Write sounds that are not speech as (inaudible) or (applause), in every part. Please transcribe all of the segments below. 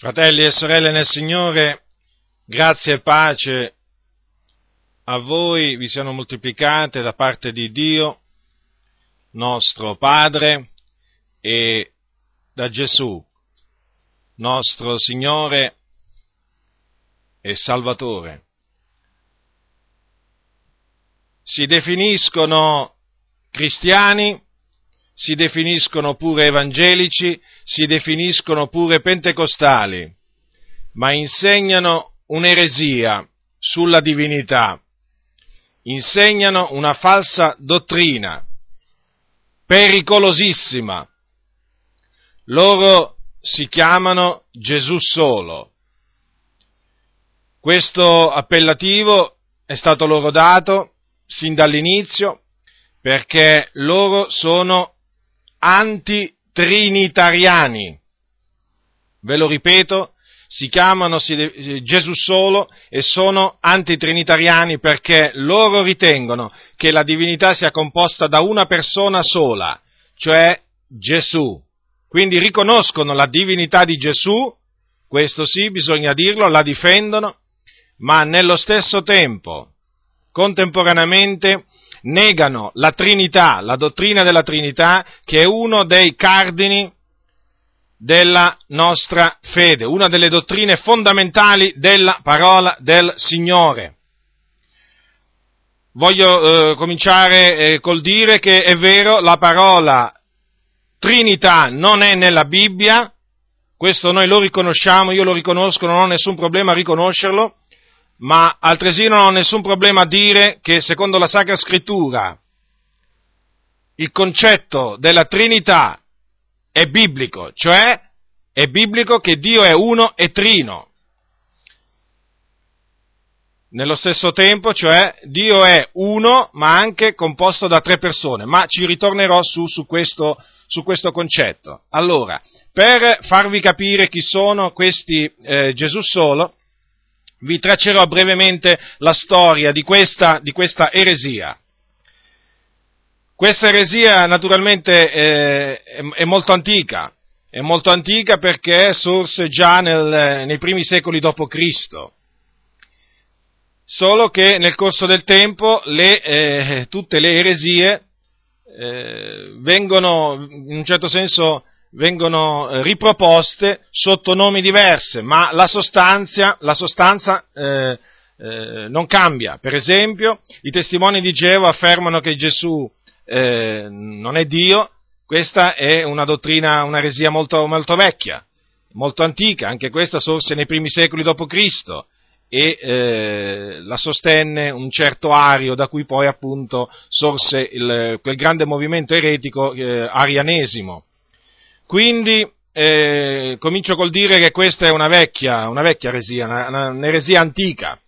Fratelli e sorelle nel Signore, grazie e pace a voi vi siano moltiplicate da parte di Dio, nostro Padre, e da Gesù, nostro Signore e Salvatore. Si definiscono cristiani si definiscono pure evangelici, si definiscono pure pentecostali, ma insegnano un'eresia sulla divinità, insegnano una falsa dottrina, pericolosissima. Loro si chiamano Gesù solo. Questo appellativo è stato loro dato sin dall'inizio perché loro sono antitrinitariani. Ve lo ripeto, si chiamano Gesù solo e sono antitrinitariani perché loro ritengono che la divinità sia composta da una persona sola, cioè Gesù. Quindi riconoscono la divinità di Gesù, questo sì, bisogna dirlo, la difendono, ma nello stesso tempo, contemporaneamente, negano la Trinità, la dottrina della Trinità, che è uno dei cardini della nostra fede, una delle dottrine fondamentali della parola del Signore. Voglio eh, cominciare eh, col dire che è vero, la parola Trinità non è nella Bibbia, questo noi lo riconosciamo, io lo riconosco, non ho nessun problema a riconoscerlo, ma altresì non ho nessun problema a dire che secondo la Sacra Scrittura il concetto della Trinità è biblico, cioè è biblico che Dio è uno e trino. Nello stesso tempo, cioè Dio è uno ma anche composto da tre persone, ma ci ritornerò su, su, questo, su questo concetto. Allora, per farvi capire chi sono questi eh, Gesù solo, vi traccerò brevemente la storia di questa, di questa eresia. Questa eresia naturalmente è, è, è, molto antica, è molto antica perché sorse già nel, nei primi secoli d.C., solo che nel corso del tempo le, eh, tutte le eresie eh, vengono in un certo senso vengono eh, riproposte sotto nomi diversi, ma la sostanza, la sostanza eh, eh, non cambia. Per esempio, i testimoni di Geova affermano che Gesù eh, non è Dio, questa è una dottrina, una resia molto, molto, vecchia, molto antica, anche questa sorse nei primi secoli d.C. e eh, la sostenne un certo Ario, da cui poi appunto sorse il, quel grande movimento eretico eh, arianesimo quindi eh, comincio col dire che questa è una vecchia, una vecchia eresia, una, un'eresia antica.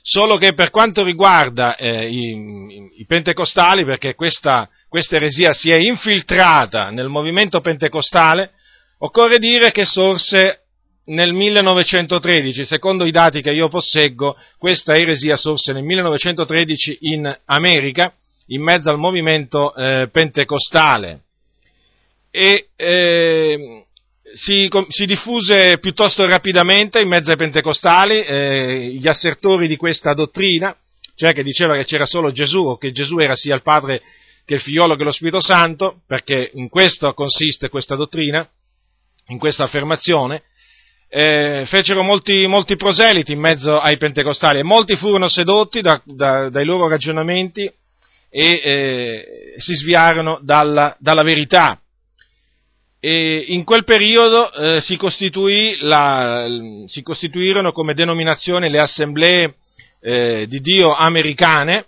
Solo che per quanto riguarda eh, i, i, pentecostali, perché questa, questa eresia si è infiltrata nel movimento pentecostale, occorre dire che sorse nel 1913, secondo i dati che io posseggo, questa eresia sorse nel 1913 in America, in mezzo al movimento eh, pentecostale e eh, si, si, diffuse piuttosto rapidamente in mezzo ai pentecostali eh, gli assertori di questa dottrina, cioè che diceva che c'era solo Gesù o che Gesù era sia il Padre che il Figliolo che lo Spirito Santo, perché in questo consiste questa dottrina, in questa affermazione, eh, fecero molti, molti, proseliti in mezzo ai pentecostali e molti furono sedotti da, da, dai loro ragionamenti e eh, si sviarono dalla, dalla verità e in quel periodo eh, si, la, si, costituirono come denominazione le assemblee eh, di Dio americane,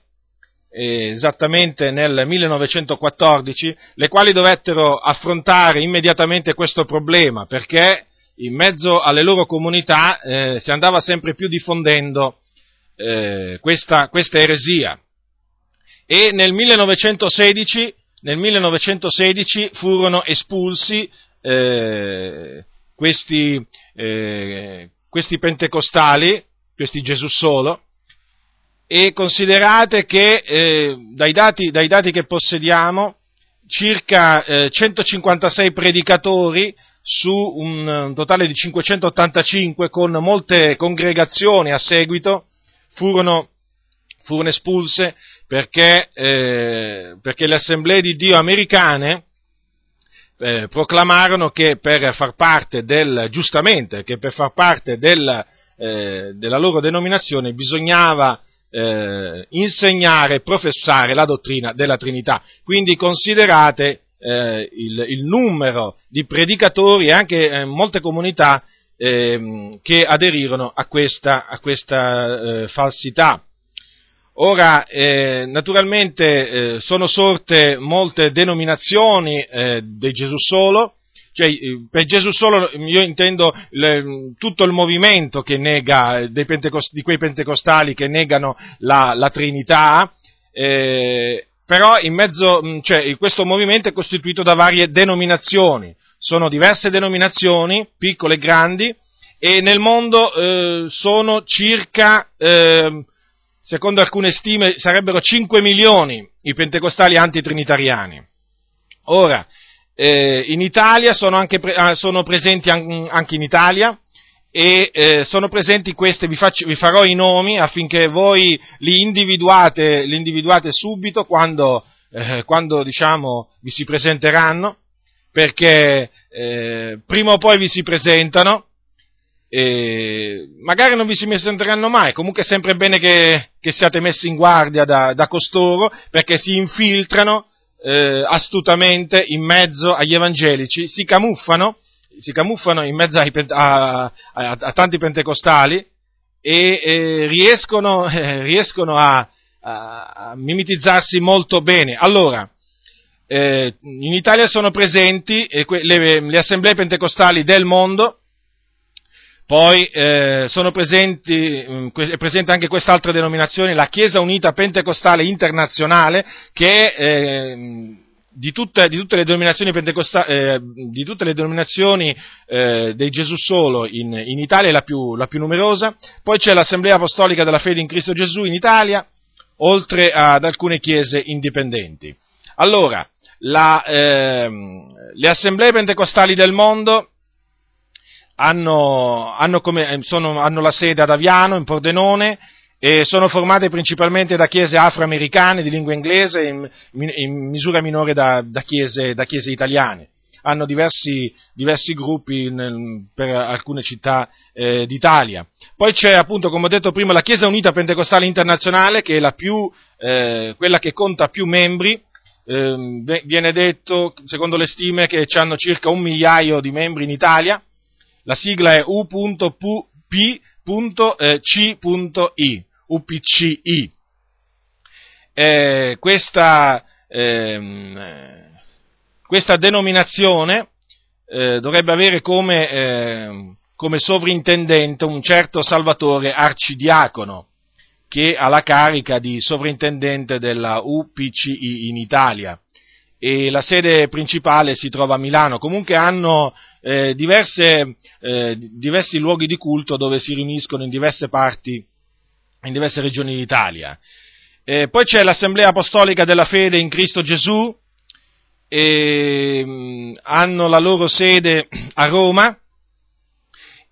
eh, esattamente nel 1914, le quali dovettero affrontare immediatamente questo problema, perché in mezzo alle loro comunità eh, si andava sempre più diffondendo eh, questa, questa eresia. E nel 1916 nel 1916 furono espulsi eh, questi, eh, questi, pentecostali, questi Gesù solo, e considerate che eh, dai, dati, dai, dati, che possediamo circa 156 eh, predicatori su un totale di 585 con molte congregazioni a seguito furono, furono espulse perché, eh, perché, le assemblee di Dio americane eh, proclamarono che per far parte del, giustamente, che per far parte del, eh, della loro denominazione bisognava eh, insegnare e professare la dottrina della Trinità. Quindi considerate eh, il, il, numero di predicatori e anche eh, molte comunità eh, che aderirono a questa, a questa eh, falsità. Ora, eh, naturalmente eh, sono sorte molte denominazioni di Gesù solo, cioè, per Gesù solo io intendo le, tutto il movimento che nega, di quei pentecostali che negano la, la Trinità, eh, però in mezzo, mm, cioè, questo movimento è costituito da varie denominazioni, sono diverse denominazioni, piccole e grandi, e nel mondo eh, sono circa, eh, secondo alcune stime, sarebbero 5 milioni i pentecostali antitrinitariani. Ora, eh, in Italia sono, anche, ah, sono presenti anche in Italia, e eh, sono presenti queste, vi, faccio, vi, farò i nomi affinché voi li individuate, li individuate subito quando, eh, quando diciamo, vi si presenteranno, perché eh, prima o poi vi si presentano, e magari non vi si presenteranno mai, comunque è sempre bene che, che siate messi in guardia da, da costoro, perché si infiltrano eh, astutamente in mezzo agli evangelici, si camuffano si camuffano in mezzo ai, a, a, a, tanti pentecostali e, e riescono, (laughs) eh, riescono a, a, mimetizzarsi molto bene. Allora, eh, in Italia sono presenti eh, le, le, assemblee pentecostali del mondo, poi eh, sono presenti, mm, è presente anche quest'altra denominazione, la Chiesa Unita Pentecostale Internazionale, che è eh, di tutte, di tutte, le denominazioni, eh, di tutte le denominazioni eh, dei Gesù solo in, in Italia è la più, la più, numerosa, poi c'è l'Assemblea Apostolica della Fede in Cristo Gesù in Italia, oltre ad alcune chiese indipendenti. Allora, la, eh, le assemblee pentecostali del mondo hanno, hanno, come, sono, hanno la sede ad Aviano, in Pordenone, e sono formate principalmente da chiese afroamericane di lingua inglese in, in, misura minore da, da, chiese, da, chiese, italiane. Hanno diversi, diversi gruppi nel, per alcune città eh, d'Italia. Poi c'è appunto, come ho detto prima, la Chiesa Unita Pentecostale Internazionale, che è più, eh, quella che conta più membri, eh, viene detto, secondo le stime, che hanno circa un migliaio di membri in Italia. La sigla è u.p.c.i. UPCI. Eh, questa, ehm, questa, denominazione eh, dovrebbe avere come, eh, come, sovrintendente un certo Salvatore Arcidiacono, che ha la carica di sovrintendente della UPCI in Italia e la sede principale si trova a Milano. Comunque hanno eh, diverse, eh, diversi luoghi di culto dove si riuniscono in diverse parti in diverse regioni d'Italia. Eh, poi c'è l'Assemblea Apostolica della Fede in Cristo Gesù, e, mm, hanno la loro sede a Roma.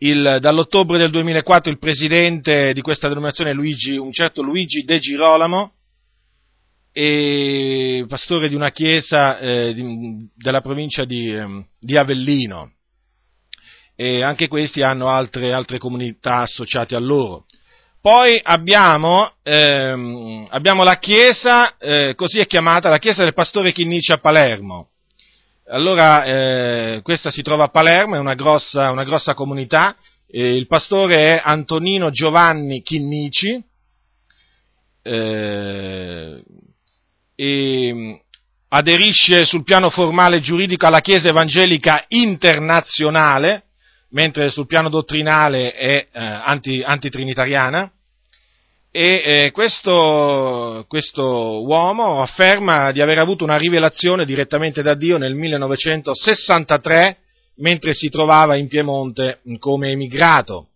Il, dall'ottobre del 2004 il presidente di questa denominazione è Luigi, un certo Luigi De Girolamo, e pastore di una chiesa eh, di, della provincia di, eh, di, Avellino. E anche questi hanno altre, altre comunità associate a loro. Poi abbiamo, ehm, abbiamo la chiesa, eh, così è chiamata, la chiesa del pastore Chinnici a Palermo. Allora, eh, questa si trova a Palermo, è una grossa, una grossa comunità, eh, il pastore è Antonino Giovanni Chinnici, eh, e mm, aderisce sul piano formale e giuridico alla Chiesa Evangelica Internazionale, mentre sul piano dottrinale è eh, anti, antitrinitariana, e eh, questo, questo, uomo afferma di aver avuto una rivelazione direttamente da Dio nel 1963, mentre si trovava in Piemonte come emigrato.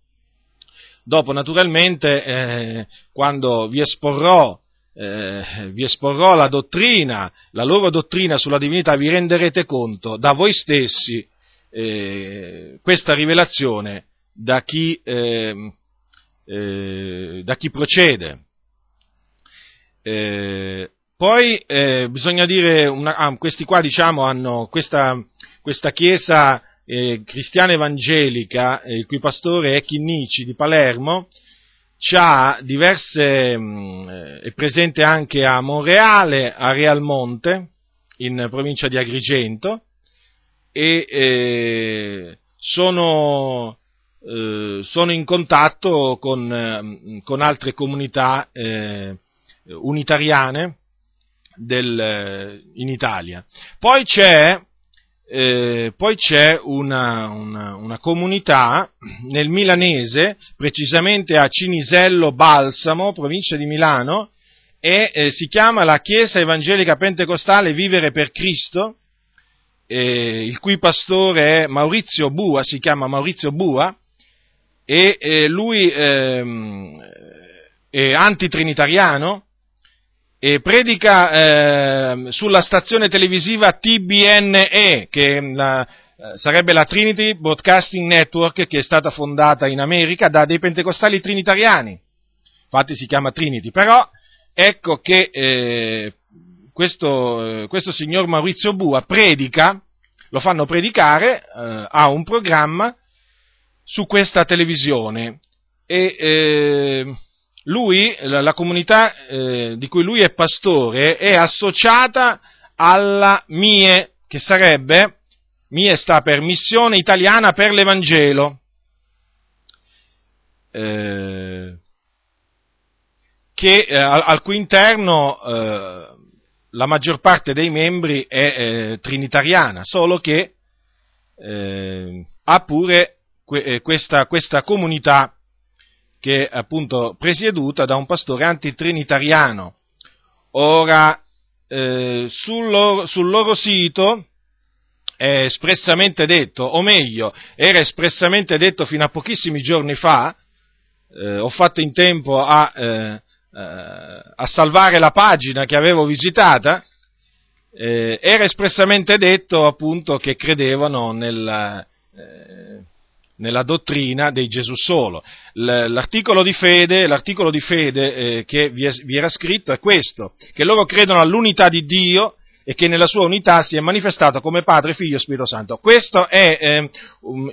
Dopo, naturalmente, eh, quando vi esporrò, eh, vi esporrò la dottrina, la loro dottrina sulla divinità, vi renderete conto da voi stessi eh, questa rivelazione da chi, eh, eh, da chi procede. Eh, poi eh, bisogna dire, una, ah, questi qua diciamo hanno questa, questa chiesa eh, cristiana evangelica, il cui pastore è Chinnici di Palermo, c'ha diverse, mh, mm, è presente anche a Monreale, a Realmonte, in provincia di Agrigento, e eh, sono, eh, sono, in contatto con, mm, con altre comunità eh, unitariane del, in Italia. Poi c'è, eh, poi c'è una, una, una, comunità nel milanese, precisamente a Cinisello Balsamo, provincia di Milano, e eh, si chiama la Chiesa Evangelica Pentecostale Vivere per Cristo, eh, il cui pastore è Maurizio Bua, si chiama Maurizio Bua, e eh, lui ehm, è antitrinitariano, e predica eh, sulla stazione televisiva TBNE, che la, eh, sarebbe la Trinity Broadcasting Network, che è stata fondata in America da dei pentecostali trinitariani. Infatti si chiama Trinity. Però ecco che eh, questo, questo, signor Maurizio Bua predica, lo fanno predicare, eh, ha un programma su questa televisione. E eh, lui, la, comunità eh, di cui lui è pastore, è associata alla MIE, che sarebbe, MIE sta per Missione Italiana per l'Evangelo, eh, che, eh, al, al, cui interno eh, la maggior parte dei membri è eh, trinitariana, solo che eh, ha pure que, questa, questa comunità che è appunto presieduta da un pastore antitrinitariano. Ora, eh, sul, loro, sul, loro, sito è espressamente detto, o meglio, era espressamente detto fino a pochissimi giorni fa, eh, ho fatto in tempo a, eh, eh a, salvare la pagina che avevo visitata, eh, era espressamente detto appunto che credevano nel, eh, nella dottrina dei Gesù solo. L'articolo di fede, l'articolo di fede eh, che vi, è, vi, era scritto è questo, che loro credono all'unità di Dio e che nella sua unità si è manifestato come Padre, Figlio e Spirito Santo. Questo è eh,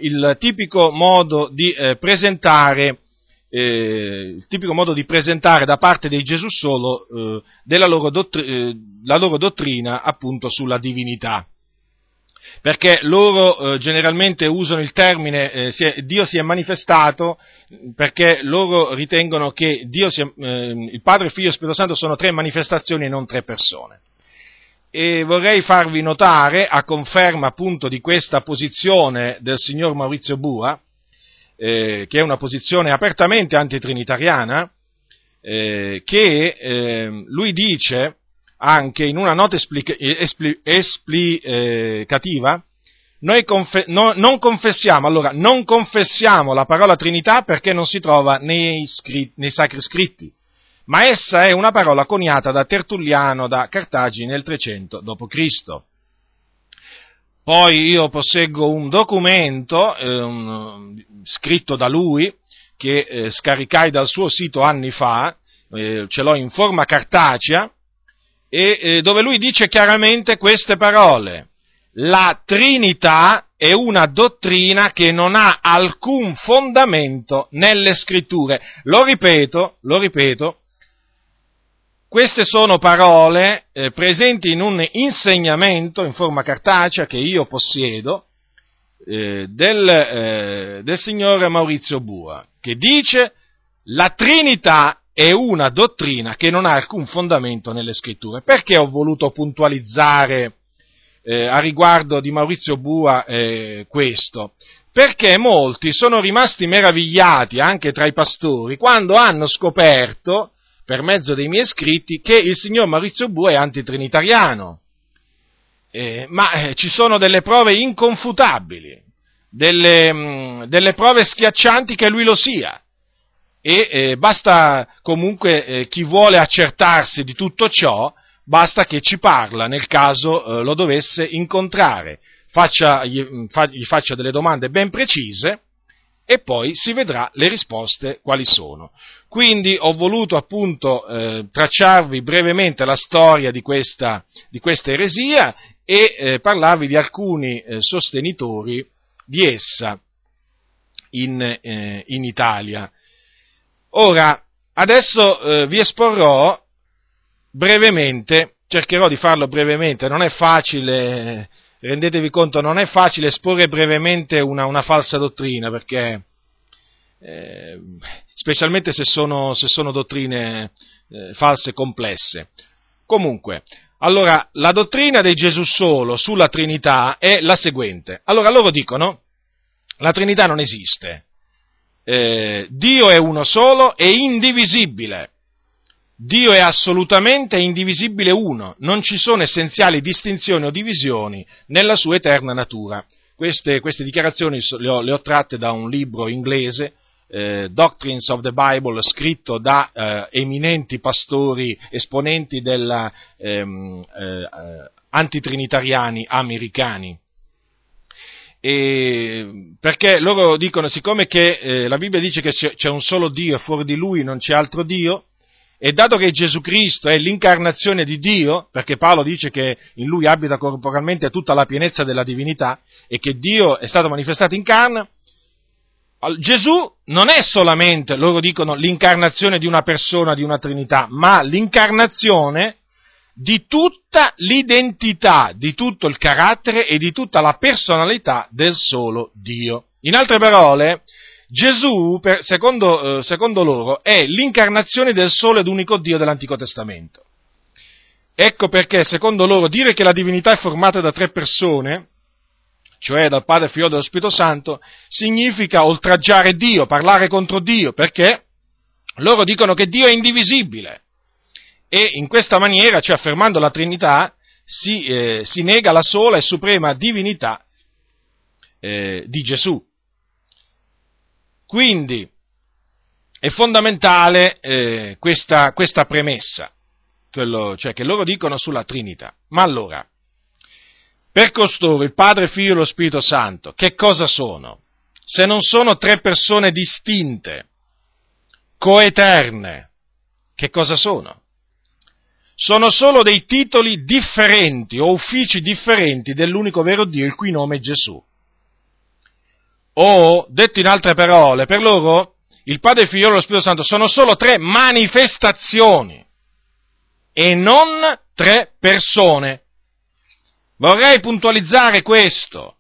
il tipico modo di eh, presentare eh, il tipico modo di presentare da parte dei Gesù solo eh, della loro, dottri- eh, la loro dottrina appunto sulla divinità perché loro eh, generalmente usano il termine eh, si è, Dio si è manifestato perché loro ritengono che è, eh, il Padre, il Figlio e Spirito Santo sono tre manifestazioni e non tre persone. E vorrei farvi notare, a conferma appunto di questa posizione del signor Maurizio Bua, eh, che è una posizione apertamente antitrinitariana, eh, che eh, lui dice anche in una nota esplica, espli, esplicativa, noi confe, no, non confessiamo, allora, non confessiamo la parola Trinità perché non si trova nei, scritti, nei sacri scritti, ma essa è una parola coniata da Tertulliano da Cartagine nel 300 d.C. Poi io posseggo un documento eh, scritto da lui che eh, scaricai dal suo sito anni fa, eh, ce l'ho in forma cartacea, e eh, dove lui dice chiaramente queste parole. La Trinità è una dottrina che non ha alcun fondamento nelle scritture. Lo ripeto, lo ripeto, queste sono parole eh, presenti in un insegnamento in forma cartacea che io possiedo eh, del, eh, del signore Maurizio Bua, che dice la Trinità è una dottrina che non ha alcun fondamento nelle scritture. Perché ho voluto puntualizzare eh, a riguardo di Maurizio Bua eh, questo? Perché molti sono rimasti meravigliati anche tra i pastori quando hanno scoperto, per mezzo dei miei scritti, che il signor Maurizio Bua è antitrinitariano. Eh, ma eh, ci sono delle prove inconfutabili, delle, mh, mm, delle prove schiaccianti che lui lo sia e eh, basta comunque eh, chi vuole accertarsi di tutto ciò, basta che ci parla nel caso eh, lo dovesse incontrare. faccia, gli, gli faccia delle domande ben precise e poi si vedrà le risposte quali sono. Quindi ho voluto appunto eh, tracciarvi brevemente la storia di questa, di questa eresia e eh, parlarvi di alcuni eh, sostenitori di essa in, eh, in Italia. Ora, adesso eh, vi esporrò brevemente, cercherò di farlo brevemente, non è facile, rendetevi conto, non è facile esporre brevemente una, una falsa dottrina, perché eh, specialmente se sono, se sono dottrine eh, false complesse. Comunque, allora, la dottrina di Gesù solo sulla Trinità è la seguente. Allora, loro dicono, la Trinità non esiste. Eh, Dio è uno solo e indivisibile. Dio è assolutamente indivisibile uno, non ci sono essenziali distinzioni o divisioni nella sua eterna natura. Queste, queste dichiarazioni le ho, le ho, tratte da un libro inglese, eh, Doctrines of the Bible, scritto da eh, eminenti pastori, esponenti della, ehm, eh, antitrinitariani americani. E perché loro dicono, siccome che, eh, la Bibbia dice che c'è un solo Dio e fuori di lui non c'è altro Dio, e dato che Gesù Cristo è l'incarnazione di Dio, perché Paolo dice che in lui abita corporalmente tutta la pienezza della divinità e che Dio è stato manifestato in carne, Gesù non è solamente, loro dicono, l'incarnazione di una persona, di una Trinità, ma l'incarnazione di tutta l'identità, di tutto il carattere e di tutta la personalità del solo Dio. In altre parole, Gesù, secondo, eh, secondo loro, è l'incarnazione del solo ed unico Dio dell'Antico Testamento. Ecco perché, secondo loro, dire che la divinità è formata da tre persone, cioè dal Padre, Figlio dello Spirito Santo, significa oltraggiare Dio, parlare contro Dio, perché loro dicono che Dio è indivisibile e in questa maniera, cioè affermando la Trinità, si, eh, si nega la sola e suprema divinità eh, di Gesù. Quindi è fondamentale eh, questa, questa, premessa, quello, cioè che loro dicono sulla Trinità. Ma allora, per costoro, il Padre, il Figlio e lo Spirito Santo, che cosa sono? Se non sono tre persone distinte, coeterne, che cosa sono? sono solo dei titoli differenti o uffici differenti dell'unico vero Dio, il cui nome è Gesù. O, detto in altre parole, per loro il Padre, il Figlio e lo Spirito Santo sono solo tre manifestazioni e non tre persone. Vorrei puntualizzare questo,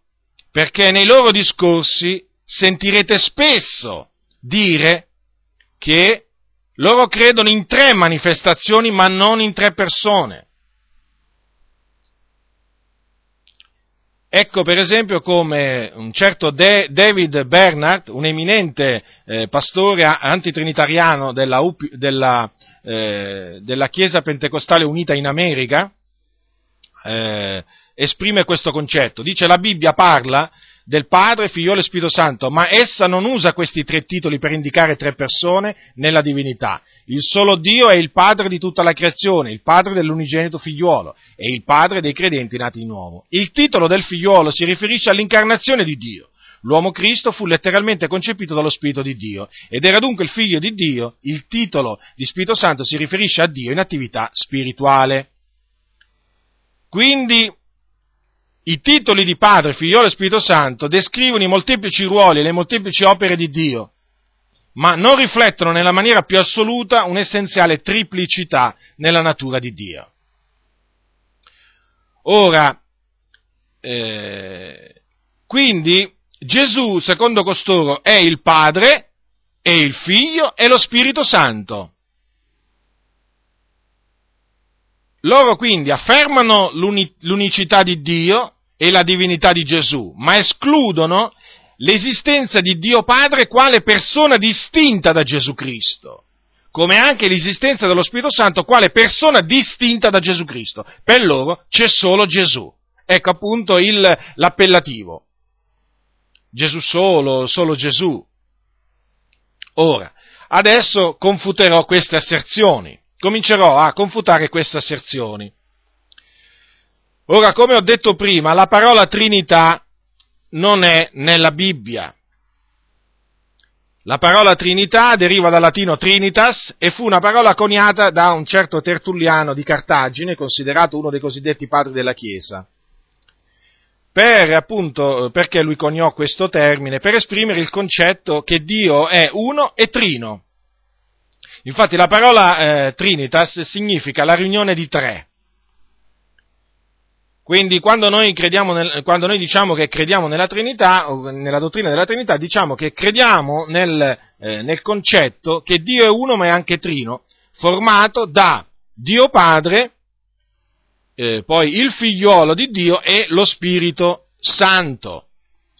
perché nei loro discorsi sentirete spesso dire che loro credono in tre manifestazioni, ma non in tre persone. Ecco per esempio come un certo De- David Bernard, un eminente eh, pastore antitrinitariano della, della, eh, della, Chiesa Pentecostale Unita in America, eh, esprime questo concetto. Dice la Bibbia parla del Padre, Figliolo e Spirito Santo, ma essa non usa questi tre titoli per indicare tre persone nella divinità. Il solo Dio è il Padre di tutta la creazione, il Padre dell'unigenito figliuolo e il Padre dei credenti nati di nuovo. Il titolo del figliuolo si riferisce all'incarnazione di Dio. L'uomo Cristo fu letteralmente concepito dallo Spirito di Dio ed era dunque il figlio di Dio. Il titolo di Spirito Santo si riferisce a Dio in attività spirituale. Quindi i titoli di Padre, Figliolo e Spirito Santo descrivono i molteplici ruoli e le molteplici opere di Dio, ma non riflettono nella maniera più assoluta un'essenziale triplicità nella natura di Dio. Ora, eh, quindi Gesù, secondo costoro, è il Padre, è il Figlio e lo Spirito Santo. Loro quindi affermano l'unicità di Dio e la divinità di Gesù, ma escludono l'esistenza di Dio Padre quale persona distinta da Gesù Cristo, come anche l'esistenza dello Spirito Santo quale persona distinta da Gesù Cristo. Per loro c'è solo Gesù. Ecco appunto il, l'appellativo. Gesù solo, solo Gesù. Ora, adesso confuterò queste asserzioni, comincerò a confutare queste asserzioni. Ora, come ho detto prima, la parola Trinità non è nella Bibbia. La parola Trinità deriva dal latino Trinitas e fu una parola coniata da un certo Tertulliano di Cartagine, considerato uno dei cosiddetti padri della Chiesa. Per, appunto, perché lui coniò questo termine? Per esprimere il concetto che Dio è uno e trino. Infatti la parola eh, Trinitas significa la riunione di tre. Quindi quando noi, nel, quando noi, diciamo che crediamo nella Trinità, nella dottrina della Trinità, diciamo che crediamo nel, eh, nel concetto che Dio è uno ma è anche trino, formato da Dio Padre, eh, poi il figliuolo di Dio e lo Spirito Santo.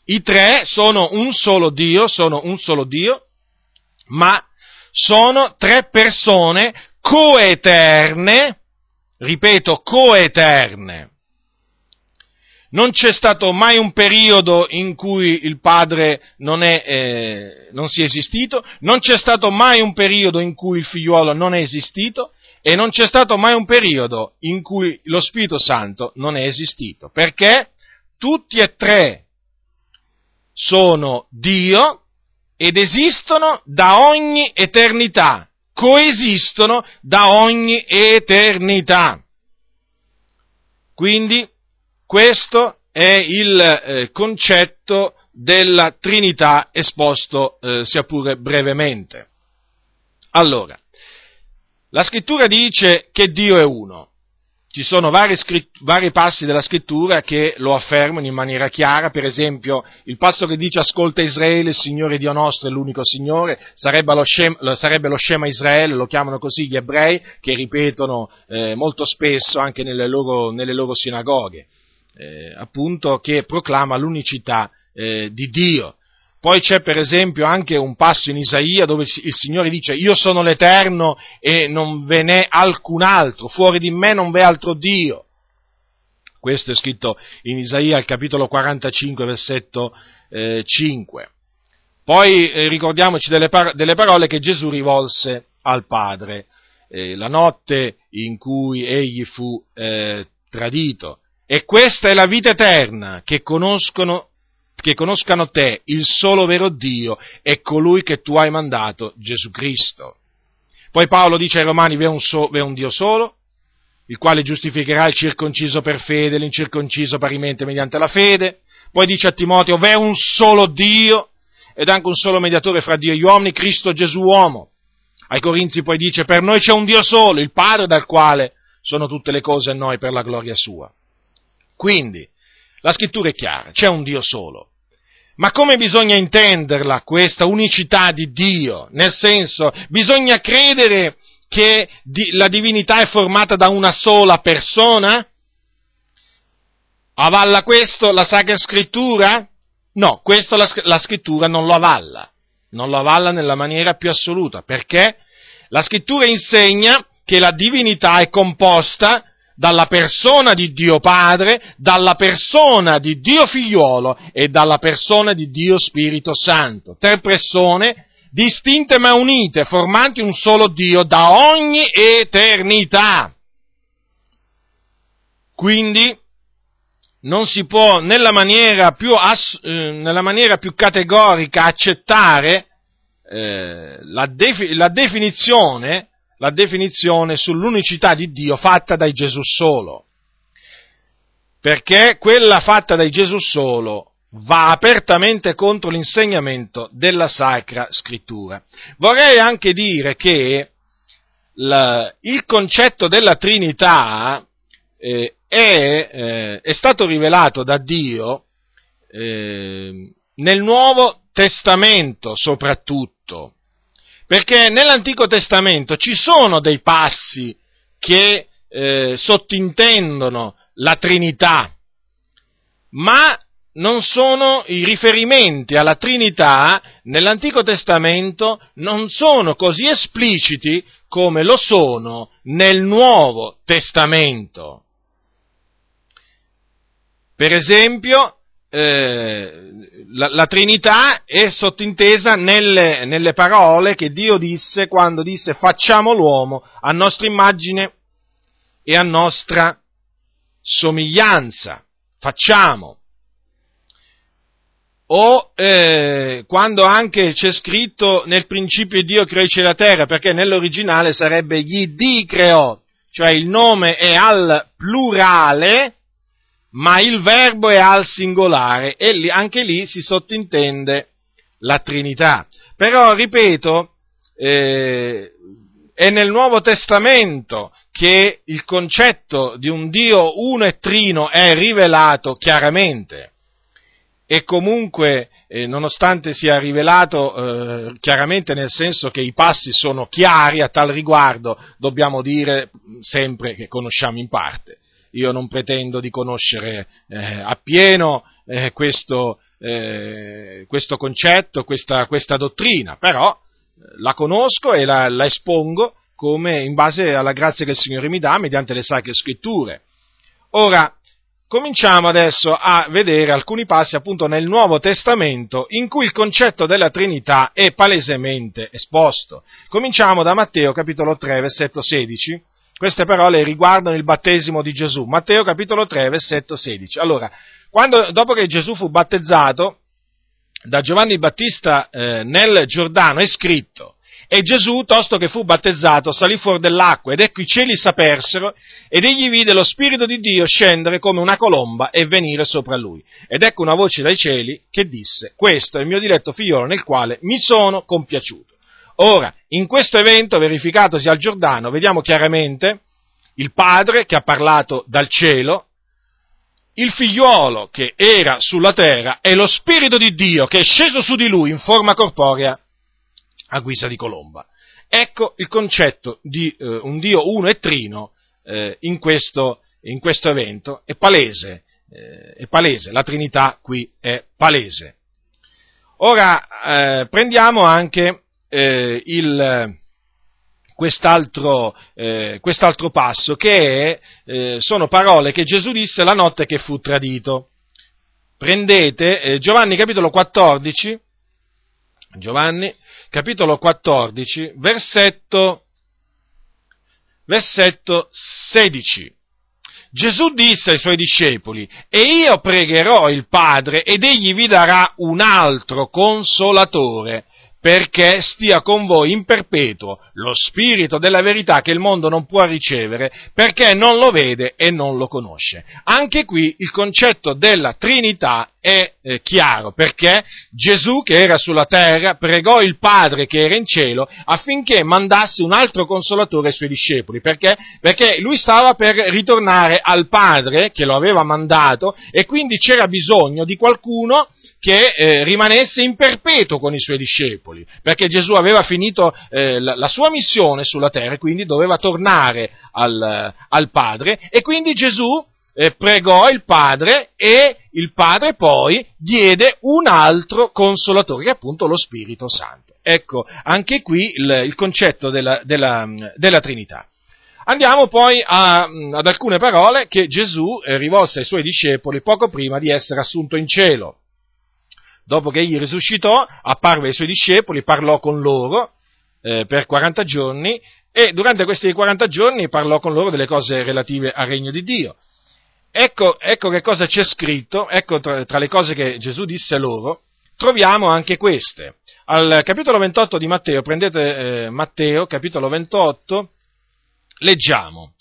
I tre sono un solo Dio, sono un solo Dio, ma sono tre persone coeterne, ripeto, coeterne non c'è stato mai un periodo in cui il padre non, è, eh, non sia esistito, non c'è stato mai un periodo in cui il figliuolo non è esistito e non c'è stato mai un periodo in cui lo Spirito Santo non è esistito, perché tutti e tre sono Dio ed esistono da ogni eternità, coesistono da ogni eternità. Quindi questo è il eh, concetto della Trinità esposto eh, sia pure brevemente. Allora, la scrittura dice che Dio è uno. Ci sono vari, scritt- vari, passi della scrittura che lo affermano in maniera chiara, per esempio il passo che dice ascolta Israele, il Signore Dio nostro è l'unico Signore, sarebbe lo, Shem, sarebbe lo Shema Israele, lo chiamano così gli ebrei, che ripetono eh, molto spesso anche nelle loro, nelle loro sinagoghe eh, appunto che proclama l'unicità eh, di Dio. Poi c'è per esempio anche un passo in Isaia dove il Signore dice io sono l'Eterno e non ve n'è alcun altro, fuori di me non v'è altro Dio. Questo è scritto in Isaia al capitolo 45 versetto eh, 5. Poi eh, ricordiamoci delle, par- delle, parole che Gesù rivolse al Padre, eh, la notte in cui egli fu eh, tradito. E questa è la vita eterna, che che conoscano te, il solo vero Dio, e colui che tu hai mandato, Gesù Cristo. Poi Paolo dice ai Romani, vi è un, so, vi è un Dio solo, il quale giustificherà il circonciso per fede, l'incirconciso parimente mediante la fede. Poi dice a Timoteo, v'è un solo Dio ed anche un solo mediatore fra Dio e gli uomini, Cristo Gesù uomo. Ai Corinzi poi dice, per noi c'è un Dio solo, il Padre dal quale sono tutte le cose e noi per la gloria sua. Quindi, la scrittura è chiara, c'è un Dio solo. Ma come bisogna intenderla questa unicità di Dio? Nel senso, bisogna credere che la divinità è formata da una sola persona? Avalla questo la Sacra Scrittura? No, questo la, la Scrittura non lo avalla, non lo avalla nella maniera più assoluta, perché la Scrittura insegna che la divinità è composta dalla persona di Dio Padre, dalla persona di Dio Figliuolo e dalla persona di Dio Spirito Santo. Tre persone distinte ma unite, formanti un solo Dio da ogni eternità. Quindi non si può nella maniera più, ass- eh, nella maniera più categorica accettare eh, la, defi- la definizione la definizione sull'unicità di Dio fatta dai Gesù solo. Perché quella fatta dai Gesù solo va apertamente contro l'insegnamento della Sacra Scrittura. Vorrei anche dire che il concetto della Trinità eh, è, eh, è, stato rivelato da Dio eh, nel Nuovo Testamento soprattutto. Perché nell'Antico Testamento ci sono dei passi che eh, sottintendono la Trinità, ma non sono i riferimenti alla Trinità nell'Antico Testamento non sono così espliciti come lo sono nel Nuovo Testamento. Per esempio, eh, la, la, Trinità è sottintesa nelle, nelle, parole che Dio disse quando disse facciamo l'uomo a nostra immagine e a nostra somiglianza, facciamo. O eh, quando anche c'è scritto nel principio Dio creò il cielo e la terra, perché nell'originale sarebbe gli di creò, cioè il nome è al plurale, ma il verbo è al singolare e lì, anche lì si sottintende la Trinità. Però, ripeto, eh, è nel Nuovo Testamento che il concetto di un Dio uno e trino è rivelato chiaramente. E comunque, eh, nonostante sia rivelato eh, chiaramente nel senso che i passi sono chiari a tal riguardo, dobbiamo dire sempre che conosciamo in parte. Io non pretendo di conoscere eh, appieno eh, questo, eh, questo, concetto, questa, questa, dottrina, però eh, la conosco e la, la espongo come in base alla grazia che il Signore mi dà mediante le sacre scritture. Ora, cominciamo adesso a vedere alcuni passi appunto nel Nuovo Testamento in cui il concetto della Trinità è palesemente esposto. Cominciamo da Matteo capitolo 3 versetto 16 queste parole riguardano il battesimo di Gesù. Matteo capitolo 3, versetto 16. Allora, quando, dopo che Gesù fu battezzato da Giovanni Battista eh, nel Giordano, è scritto, e Gesù, tosto che fu battezzato, salì fuori dell'acqua, ed ecco i cieli s'apersero, ed egli vide lo Spirito di Dio scendere come una colomba e venire sopra lui. Ed ecco una voce dai cieli che disse, questo è il mio diletto figliolo nel quale mi sono compiaciuto. Ora, in questo evento verificatosi al Giordano, vediamo chiaramente il padre che ha parlato dal cielo, il figliuolo che era sulla terra e lo Spirito di Dio che è sceso su di lui in forma corporea a guisa di colomba. Ecco il concetto di eh, un Dio uno e trino eh, in, questo, in, questo, evento, è palese, eh, è palese, la Trinità qui è palese. Ora eh, prendiamo anche eh, il, quest'altro, eh, quest'altro, passo, che è, eh, sono parole che Gesù disse la notte che fu tradito. Prendete eh, Giovanni capitolo 14, Giovanni capitolo 14, versetto, versetto 16. Gesù disse ai suoi discepoli, e io pregherò il Padre ed egli vi darà un altro consolatore perché stia con voi in perpetuo lo spirito della verità che il mondo non può ricevere, perché non lo vede e non lo conosce. Anche qui il concetto della Trinità è eh, chiaro, perché Gesù che era sulla terra pregò il Padre che era in cielo affinché mandasse un altro consolatore ai suoi discepoli, perché? Perché lui stava per ritornare al Padre che lo aveva mandato e quindi c'era bisogno di qualcuno che eh, rimanesse in perpetuo con i suoi discepoli, perché Gesù aveva finito eh, la, la, sua missione sulla terra e quindi doveva tornare al, al Padre e quindi Gesù eh, pregò il Padre e il Padre poi diede un altro consolatore, che è appunto lo Spirito Santo. Ecco, anche qui il, il concetto della, della, della, Trinità. Andiamo poi a, ad alcune parole che Gesù eh, rivolse ai suoi discepoli poco prima di essere assunto in cielo dopo che egli risuscitò, apparve ai suoi discepoli, parlò con loro eh, per 40 giorni e durante questi 40 giorni parlò con loro delle cose relative al regno di Dio. Ecco, ecco che cosa c'è scritto, ecco tra, tra, le cose che Gesù disse loro, troviamo anche queste. Al capitolo 28 di Matteo, prendete eh, Matteo, capitolo 28, leggiamo.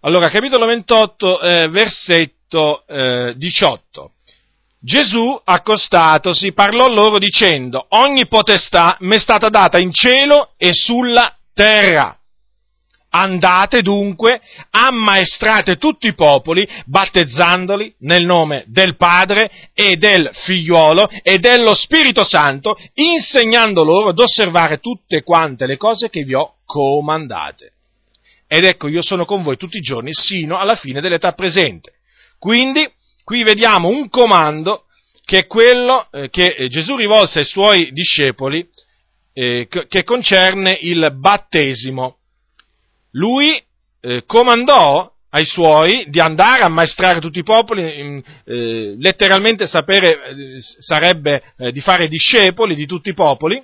Allora, capitolo 28, eh, versetto 18. Gesù, accostatosi, parlò loro dicendo, ogni potestà mi è stata data in cielo e sulla terra. Andate dunque, ammaestrate tutti i popoli, battezzandoli nel nome del Padre e del Figliolo e dello Spirito Santo, insegnando loro ad osservare tutte quante le cose che vi ho comandate. Ed ecco, io sono con voi tutti i giorni, sino alla fine dell'età presente. Quindi, Qui vediamo un comando che è quello eh, che Gesù rivolse ai suoi discepoli, eh, che concerne il battesimo. Lui eh, comandò ai suoi di andare a maestrare tutti i popoli, eh, letteralmente sapere eh, sarebbe eh, di fare discepoli di tutti i popoli,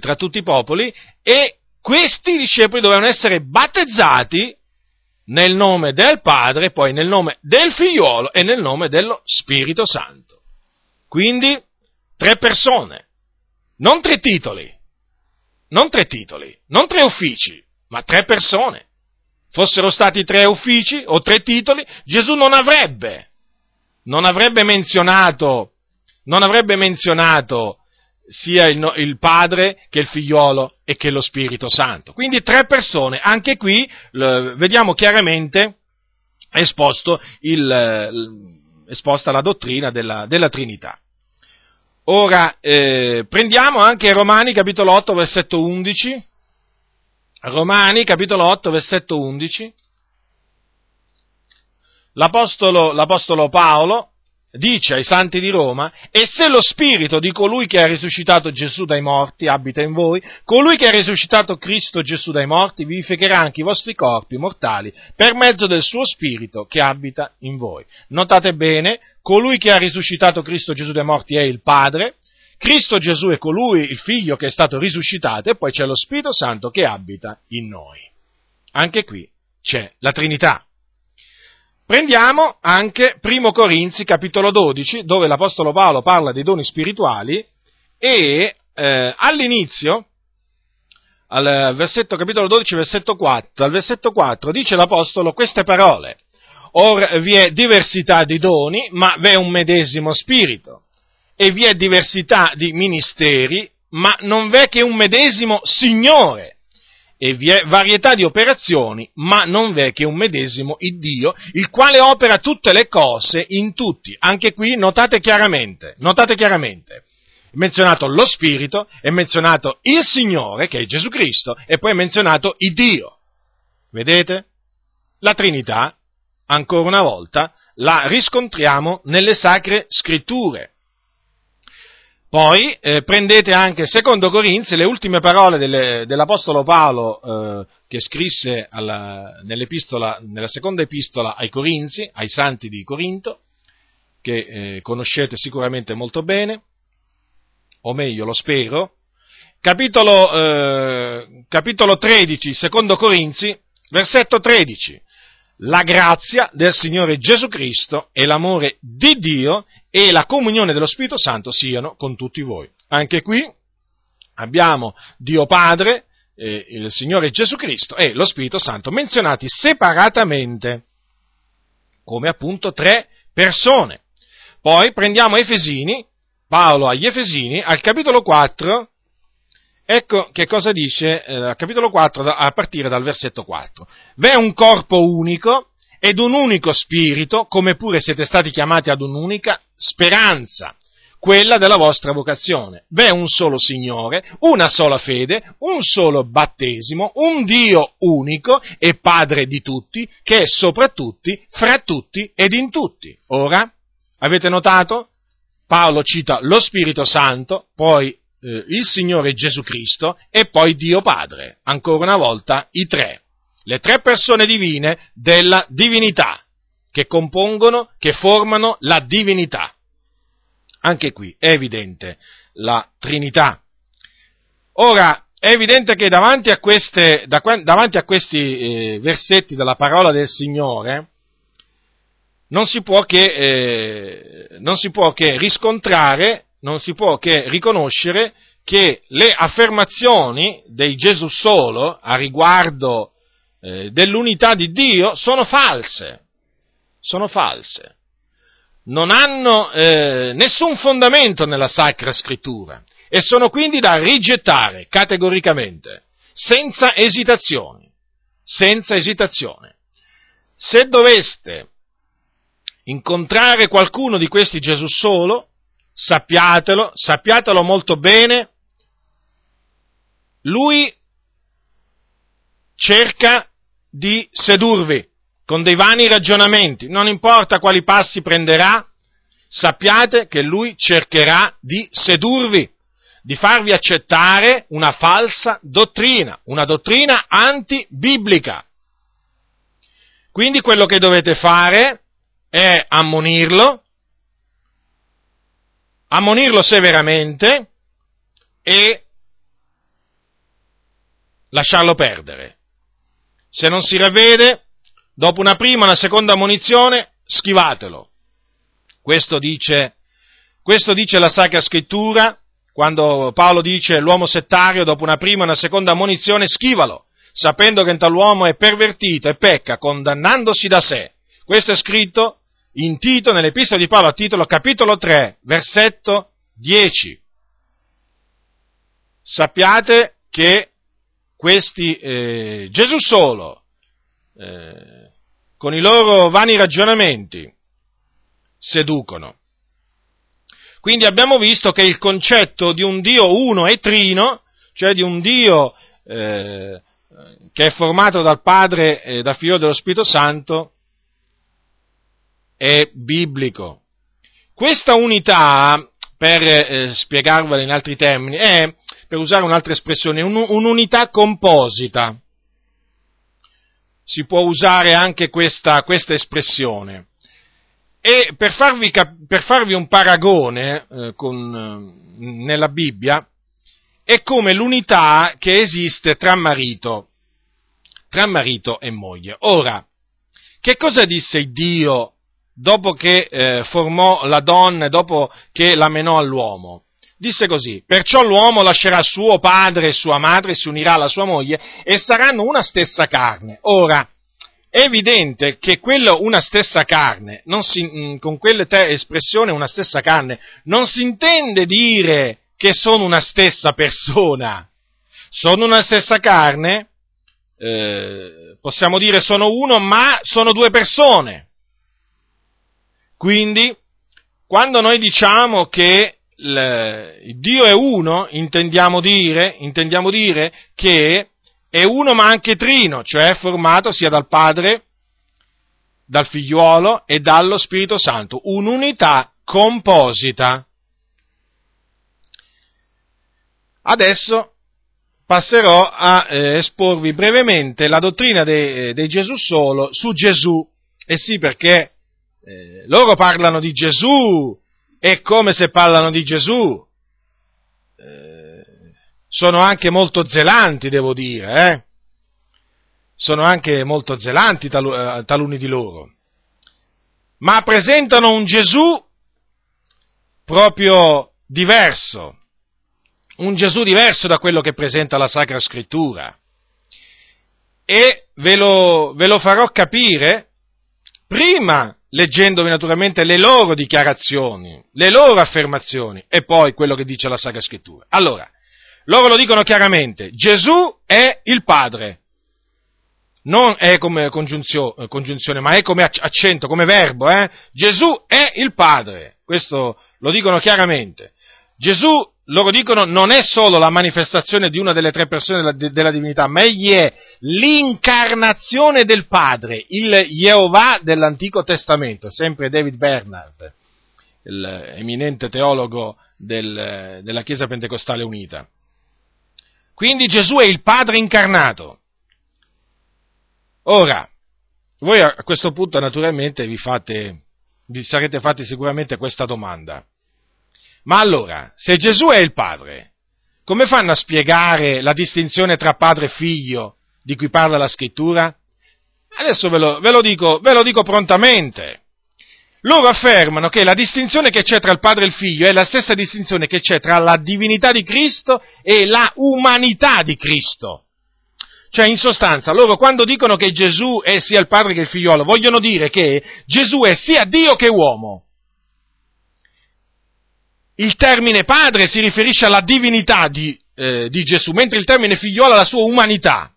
tra tutti i popoli, e questi discepoli dovevano essere battezzati nel nome del Padre, poi nel nome del Figliuolo e nel nome dello Spirito Santo. Quindi tre persone, non tre titoli, non tre titoli, non tre uffici, ma tre persone. Fossero stati tre uffici o tre titoli, Gesù non avrebbe, non avrebbe menzionato, non avrebbe menzionato sia il, il, Padre che il Figliolo e che lo Spirito Santo. Quindi tre persone, anche qui l, vediamo chiaramente esposto il, l, esposta la dottrina della, della Trinità. Ora eh, prendiamo anche Romani capitolo 8 versetto 11. Romani capitolo 8 versetto 11. L'apostolo, l'apostolo Paolo dice ai santi di Roma, e se lo spirito di colui che ha risuscitato Gesù dai morti abita in voi, colui che ha risuscitato Cristo Gesù dai morti vivificherà anche i vostri corpi mortali per mezzo del suo spirito che abita in voi. Notate bene, colui che ha risuscitato Cristo Gesù dai morti è il Padre, Cristo Gesù è colui, il figlio che è stato risuscitato e poi c'è lo Spirito Santo che abita in noi. Anche qui c'è la Trinità. Prendiamo anche 1 Corinzi capitolo 12, dove l'Apostolo Paolo parla dei doni spirituali e eh, all'inizio, al versetto capitolo 12, versetto 4, al versetto 4 dice l'Apostolo queste parole. Or vi è diversità di doni, ma vi è un medesimo spirito, e vi è diversità di ministeri, ma non v'è che un medesimo Signore e vi è varietà di operazioni, ma non v'è che un medesimo Iddio, il quale opera tutte le cose in tutti. Anche qui notate chiaramente, notate chiaramente, è menzionato lo Spirito, è menzionato il Signore, che è Gesù Cristo, e poi è menzionato Iddio. Vedete? La Trinità, ancora una volta, la riscontriamo nelle sacre scritture. Poi eh, prendete anche secondo Corinzi le ultime parole dell'Apostolo Paolo eh, che scrisse alla, nella seconda epistola ai Corinzi, ai santi di Corinto, che eh, conoscete sicuramente molto bene, o meglio lo spero, capitolo, eh, capitolo 13, secondo Corinzi, versetto 13. La grazia del Signore Gesù Cristo e l'amore di Dio e la comunione dello Spirito Santo siano con tutti voi. Anche qui abbiamo Dio Padre, eh, il Signore Gesù Cristo e lo Spirito Santo menzionati separatamente come appunto tre persone. Poi prendiamo Efesini, Paolo agli Efesini, al capitolo 4, ecco che cosa dice eh, capitolo 4 a partire dal versetto 4. V'è un corpo unico ed un unico spirito, come pure siete stati chiamati ad un'unica speranza, quella della vostra vocazione. V'è un solo Signore, una sola fede, un solo battesimo, un Dio unico e Padre di tutti, che è sopra tutti, fra tutti ed in tutti. Ora, avete notato? Paolo cita lo Spirito Santo, poi eh, il Signore Gesù Cristo e poi Dio Padre. Ancora una volta i tre le tre persone divine della divinità, che compongono, che formano la divinità. Anche qui è evidente la Trinità. Ora, è evidente che davanti a, queste, davanti a questi eh, versetti della parola del Signore non si può che, eh, non si può che riscontrare, non si può che riconoscere che le affermazioni dei Gesù solo a riguardo eh, dell'unità di Dio sono false, sono false. Non hanno eh, nessun fondamento nella Sacra Scrittura e sono quindi da rigettare categoricamente, senza esitazioni, senza esitazione. Se doveste incontrare qualcuno di questi Gesù solo, sappiatelo, sappiatelo molto bene, lui cerca di sedurvi con dei vani ragionamenti, non importa quali passi prenderà, sappiate che lui cercherà di sedurvi, di farvi accettare una falsa dottrina, una dottrina antibiblica. Quindi quello che dovete fare è ammonirlo, ammonirlo severamente e lasciarlo perdere. Se non si ravvede, dopo una prima una seconda munizione, schivatelo. Questo dice, questo dice la Sacra Scrittura, quando Paolo dice l'uomo settario, dopo una prima e una seconda munizione, schivalo, sapendo che in uomo è pervertito e pecca, condannandosi da sé. Questo è scritto in Tito, nell'epistola di Paolo a titolo capitolo 3, versetto 10. Sappiate che questi eh, Gesù solo, eh, con i loro vani ragionamenti, seducono. Quindi abbiamo visto che il concetto di un Dio uno e trino, cioè di un Dio eh, che è formato dal Padre e dal Figlio dello Spirito Santo, è biblico. Questa unità, per eh, spiegarvela in altri termini, è, per usare un'altra espressione, un, un'unità composita. Si può usare anche questa, questa espressione. E per farvi, per farvi un paragone eh, con, nella Bibbia, è come l'unità che esiste tra marito, tra marito e moglie. Ora, che cosa disse Dio dopo che eh, formò la donna dopo che la menò all'uomo. Disse così, perciò l'uomo lascerà suo padre e sua madre, si unirà alla sua moglie e saranno una stessa carne. Ora, è evidente che quello una stessa carne, si, mm, con espressioni una stessa carne, non si intende dire che sono una stessa persona. Sono una stessa carne, eh, possiamo dire sono uno, ma sono due persone. Quindi, quando noi diciamo che il Dio è uno, intendiamo dire, intendiamo dire che è uno ma anche trino, cioè è formato sia dal Padre, dal Figliuolo e dallo Spirito Santo, un'unità composita. Adesso passerò a eh, esporvi brevemente la dottrina di Gesù solo su Gesù. E sì, perché eh, loro parlano di Gesù e come se parlano di Gesù. Eh, sono anche molto zelanti, devo dire, eh? sono anche molto zelanti tal- eh, taluni di loro, ma presentano un Gesù proprio diverso, un Gesù diverso da quello che presenta la Sacra Scrittura. E ve lo, ve lo farò capire prima leggendovi naturalmente le loro dichiarazioni, le loro affermazioni e poi quello che dice la Sacra Scrittura. Allora, loro lo dicono chiaramente, Gesù è il Padre, non è come congiunzione, congiunzione ma è come accento, come verbo, eh? Gesù è il Padre, questo lo dicono chiaramente. Gesù loro dicono non è solo la manifestazione di una delle tre persone della, della, divinità, ma egli è l'incarnazione del Padre, il Jehovah dell'Antico Testamento, sempre David Bernard, l'eminente teologo del, della Chiesa Pentecostale Unita. Quindi Gesù è il Padre incarnato. Ora, voi a questo punto naturalmente vi, fate, vi sarete fatti sicuramente questa domanda ma allora, se Gesù è il Padre, come fanno a spiegare la distinzione tra padre e figlio di cui parla la scrittura? Adesso ve lo, ve lo, dico, ve lo dico prontamente. Loro affermano che la distinzione che c'è tra il padre e il figlio è la stessa distinzione che c'è tra la divinità di Cristo e la umanità di Cristo. Cioè, in sostanza, loro quando dicono che Gesù è sia il padre che il figliolo, vogliono dire che Gesù è sia Dio che uomo il termine padre si riferisce alla divinità di, eh, di Gesù, mentre il termine figliolo alla sua umanità.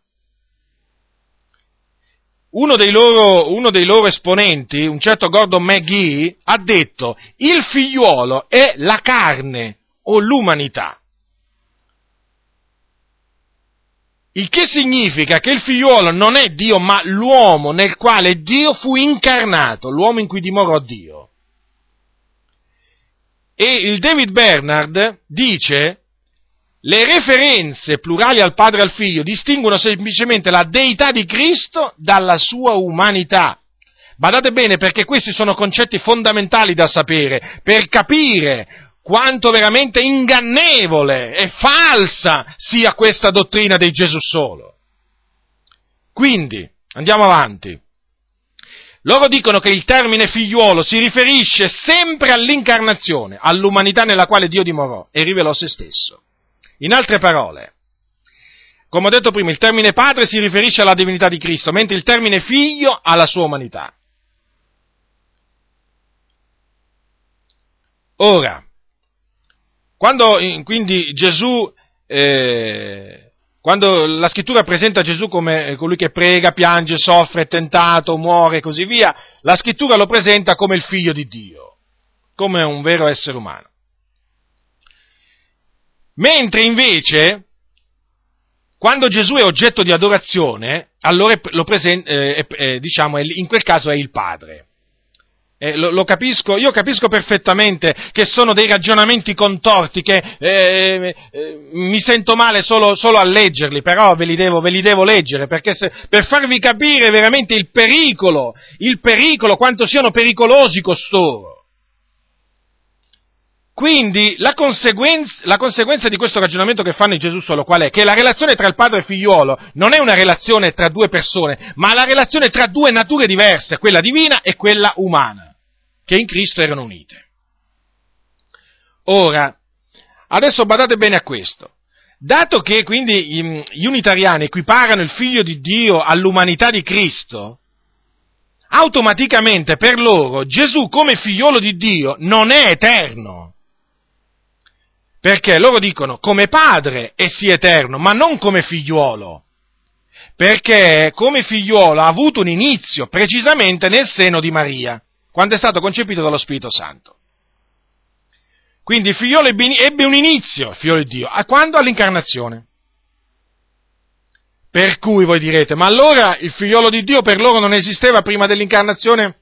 Uno dei, loro, uno dei loro esponenti, un certo Gordon McGee, ha detto il figliuolo è la carne o l'umanità. Il che significa che il figliuolo non è Dio, ma l'uomo nel quale Dio fu incarnato, l'uomo in cui dimorò Dio. E il David Bernard dice le referenze plurali al padre e al figlio distinguono semplicemente la deità di Cristo dalla sua umanità. Badate bene perché questi sono concetti fondamentali da sapere per capire quanto veramente ingannevole e falsa sia questa dottrina di Gesù solo. Quindi, andiamo avanti. Loro dicono che il termine figliuolo si riferisce sempre all'incarnazione, all'umanità nella quale Dio dimorò e rivelò se stesso. In altre parole, come ho detto prima, il termine padre si riferisce alla divinità di Cristo, mentre il termine figlio alla sua umanità. Ora, quando quindi Gesù, eh, quando la scrittura presenta Gesù come colui che prega, piange, soffre, è tentato, muore e così via, la scrittura lo presenta come il figlio di Dio, come un vero essere umano. Mentre invece, quando Gesù è oggetto di adorazione, allora lo presenta, eh, eh, diciamo, in quel caso è il Padre. Eh, lo, lo, capisco, io capisco perfettamente che sono dei ragionamenti contorti che eh, eh, mi sento male solo, solo, a leggerli, però ve li devo, ve li devo leggere perché se, per farvi capire veramente il pericolo, il pericolo, quanto siano pericolosi costoro. Quindi la conseguenza, la conseguenza, di questo ragionamento che fanno in Gesù solo qual è? Che la relazione tra il padre e il figliuolo non è una relazione tra due persone, ma la relazione tra due nature diverse, quella divina e quella umana che in Cristo erano unite. Ora, adesso badate bene a questo. Dato che quindi gli unitariani equiparano il figlio di Dio all'umanità di Cristo, automaticamente per loro Gesù come figliolo di Dio non è eterno. Perché loro dicono come padre è sì eterno, ma non come figliuolo. Perché come figliuolo ha avuto un inizio precisamente nel seno di Maria quando è stato concepito dallo Spirito Santo. Quindi il figliolo ebbe un inizio, il figliolo di Dio, a quando? All'incarnazione. Per cui voi direte, ma allora il figliolo di Dio per loro non esisteva prima dell'incarnazione?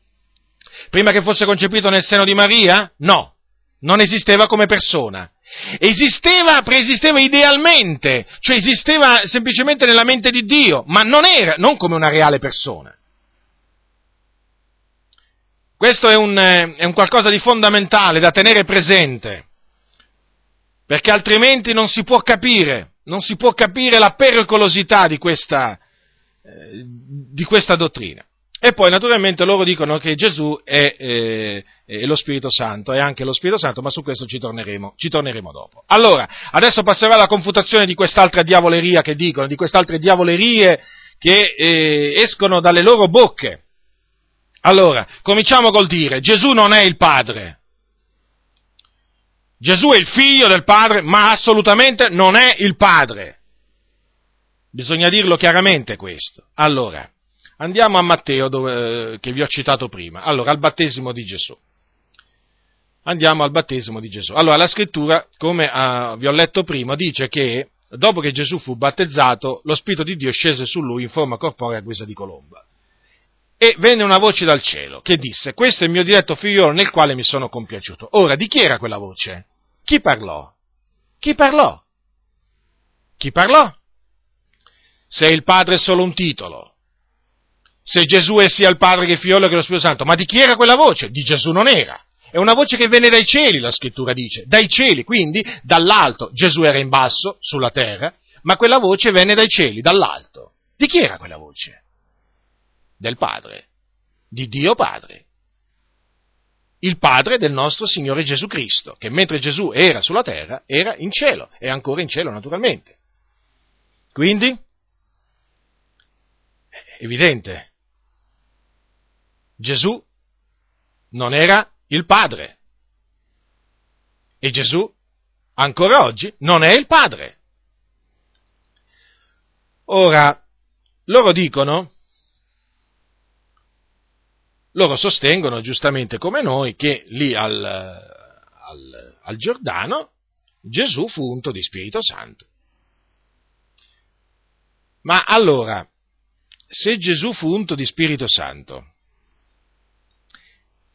Prima che fosse concepito nel seno di Maria? No, non esisteva come persona. Esisteva, preesisteva idealmente, cioè esisteva semplicemente nella mente di Dio, ma non era, non come una reale persona. Questo è un, eh, è un qualcosa di fondamentale da tenere presente, perché altrimenti non si può capire, non si può capire la pericolosità di questa, eh, di questa dottrina. E poi naturalmente loro dicono che Gesù è, eh, è, lo Spirito Santo, è anche lo Spirito Santo, ma su questo ci torneremo, ci torneremo, dopo. Allora, adesso passerà la confutazione di quest'altra diavoleria che dicono, di quest'altre diavolerie che eh, escono dalle loro bocche. Allora, cominciamo col dire, Gesù non è il Padre. Gesù è il figlio del Padre, ma assolutamente non è il Padre. Bisogna dirlo chiaramente questo. Allora, andiamo a Matteo, dove, che vi ho citato prima. Allora, al battesimo di Gesù. Andiamo al battesimo di Gesù. Allora, la scrittura, come uh, vi ho letto prima, dice che dopo che Gesù fu battezzato, lo Spirito di Dio scese su lui in forma corporea a guisa di colomba. E venne una voce dal cielo che disse, questo è il mio diretto figliolo nel quale mi sono compiaciuto. Ora, di chi era quella voce? Chi parlò? Chi parlò? Chi parlò? Se il Padre è solo un titolo, se Gesù è sia il Padre che il Figlio che lo Spirito Santo, ma di chi era quella voce? Di Gesù non era. È una voce che venne dai cieli, la scrittura dice, dai cieli, quindi dall'alto. Gesù era in basso, sulla terra, ma quella voce venne dai cieli, dall'alto. Di chi era quella voce? del Padre, di Dio Padre. Il Padre del nostro Signore Gesù Cristo, che mentre Gesù era sulla terra, era in cielo, è ancora in cielo naturalmente. Quindi, evidente, Gesù non era il Padre. E Gesù, ancora oggi, non è il Padre. Ora, loro dicono loro sostengono giustamente come noi che lì al, al, al Giordano Gesù fu unto di Spirito Santo. Ma allora, se Gesù fu unto di Spirito Santo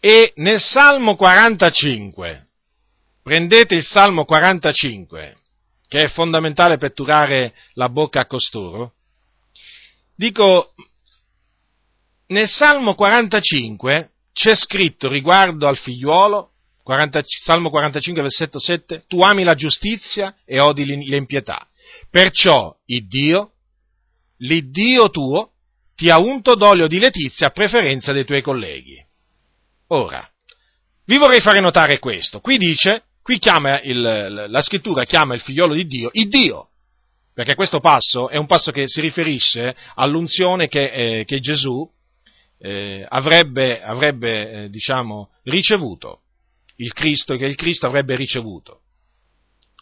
e nel Salmo 45, prendete il Salmo 45, che è fondamentale per turare la bocca a costoro, dico, nel Salmo 45 c'è scritto riguardo al figliuolo, 40, Salmo 45 versetto 7, tu ami la giustizia e odi l'impietà. Perciò il Dio, l'Iddio tuo, ti ha unto d'olio di letizia a preferenza dei tuoi colleghi. Ora, vi vorrei fare notare questo. Qui dice, qui chiama il, la scrittura chiama il figliolo di Dio, il Dio. Perché questo passo è un passo che si riferisce all'unzione che, eh, che Gesù eh, avrebbe, avrebbe eh, diciamo, ricevuto, il Cristo, che il Cristo avrebbe ricevuto.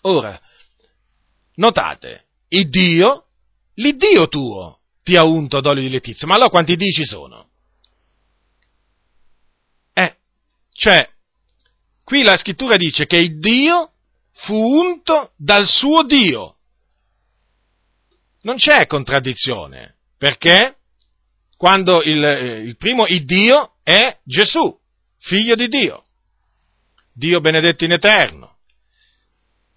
Ora, notate, il Dio, l'Iddio tuo ti ha unto d'olio di letizia, ma allora quanti Dii ci sono? Eh, cioè, qui la scrittura dice che il Dio fu unto dal suo Dio. Non c'è contraddizione, perché quando il, eh, il primo il Dio è Gesù, figlio di Dio, Dio benedetto in eterno.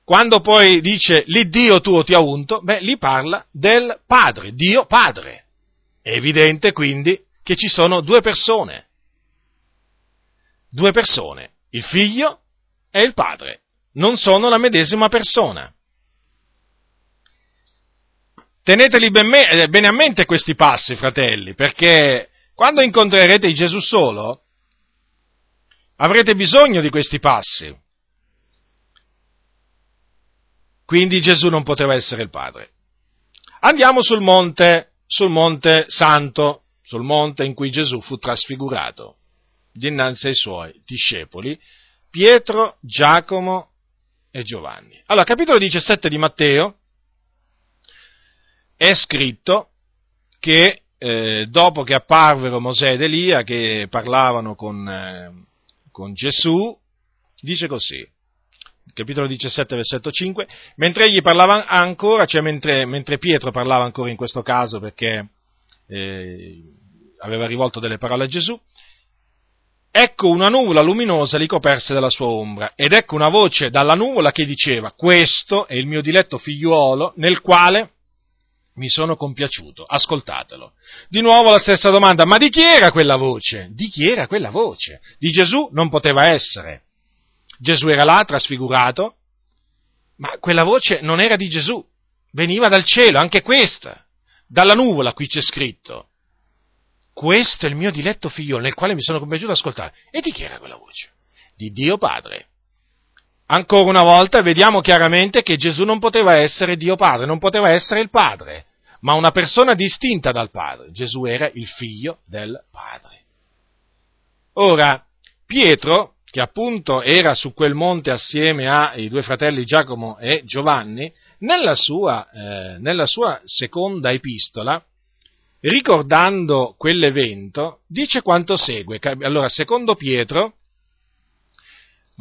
Quando poi dice l'Iddio tuo ti ha unto, beh, lì parla del Padre, Dio Padre. È evidente quindi che ci sono due persone. Due persone, il figlio e il padre. Non sono la medesima persona. Teneteli eh, bene a mente questi passi, fratelli, perché quando incontrerete Gesù solo, avrete bisogno di questi passi. Quindi Gesù non poteva essere il Padre. Andiamo sul monte, sul monte santo, sul monte in cui Gesù fu trasfigurato, dinanzi ai suoi discepoli, Pietro, Giacomo e Giovanni. Allora, capitolo 17 di Matteo, è scritto che eh, dopo che apparvero Mosè ed Elia, che parlavano con, eh, con Gesù, dice così, capitolo 17, versetto 5, mentre egli parlava ancora, cioè mentre, mentre Pietro parlava ancora in questo caso perché eh, aveva rivolto delle parole a Gesù, ecco una nuvola luminosa li coperse della sua ombra, ed ecco una voce dalla nuvola che diceva, questo è il mio diletto figliuolo nel quale mi sono compiaciuto, ascoltatelo. Di nuovo la stessa domanda, ma di chi era quella voce? Di chi era quella voce? Di Gesù non poteva essere. Gesù era là, trasfigurato, ma quella voce non era di Gesù, veniva dal cielo, anche questa, dalla nuvola, qui c'è scritto. Questo è il mio diletto figlio nel quale mi sono compiaciuto ascoltare. E di chi era quella voce? Di Dio Padre. Ancora una volta vediamo chiaramente che Gesù non poteva essere Dio Padre, non poteva essere il Padre, ma una persona distinta dal Padre. Gesù era il figlio del Padre. Ora, Pietro, che appunto era su quel monte assieme ai due fratelli Giacomo e Giovanni, nella sua, eh, nella sua seconda epistola, ricordando quell'evento, dice quanto segue. Allora, secondo Pietro,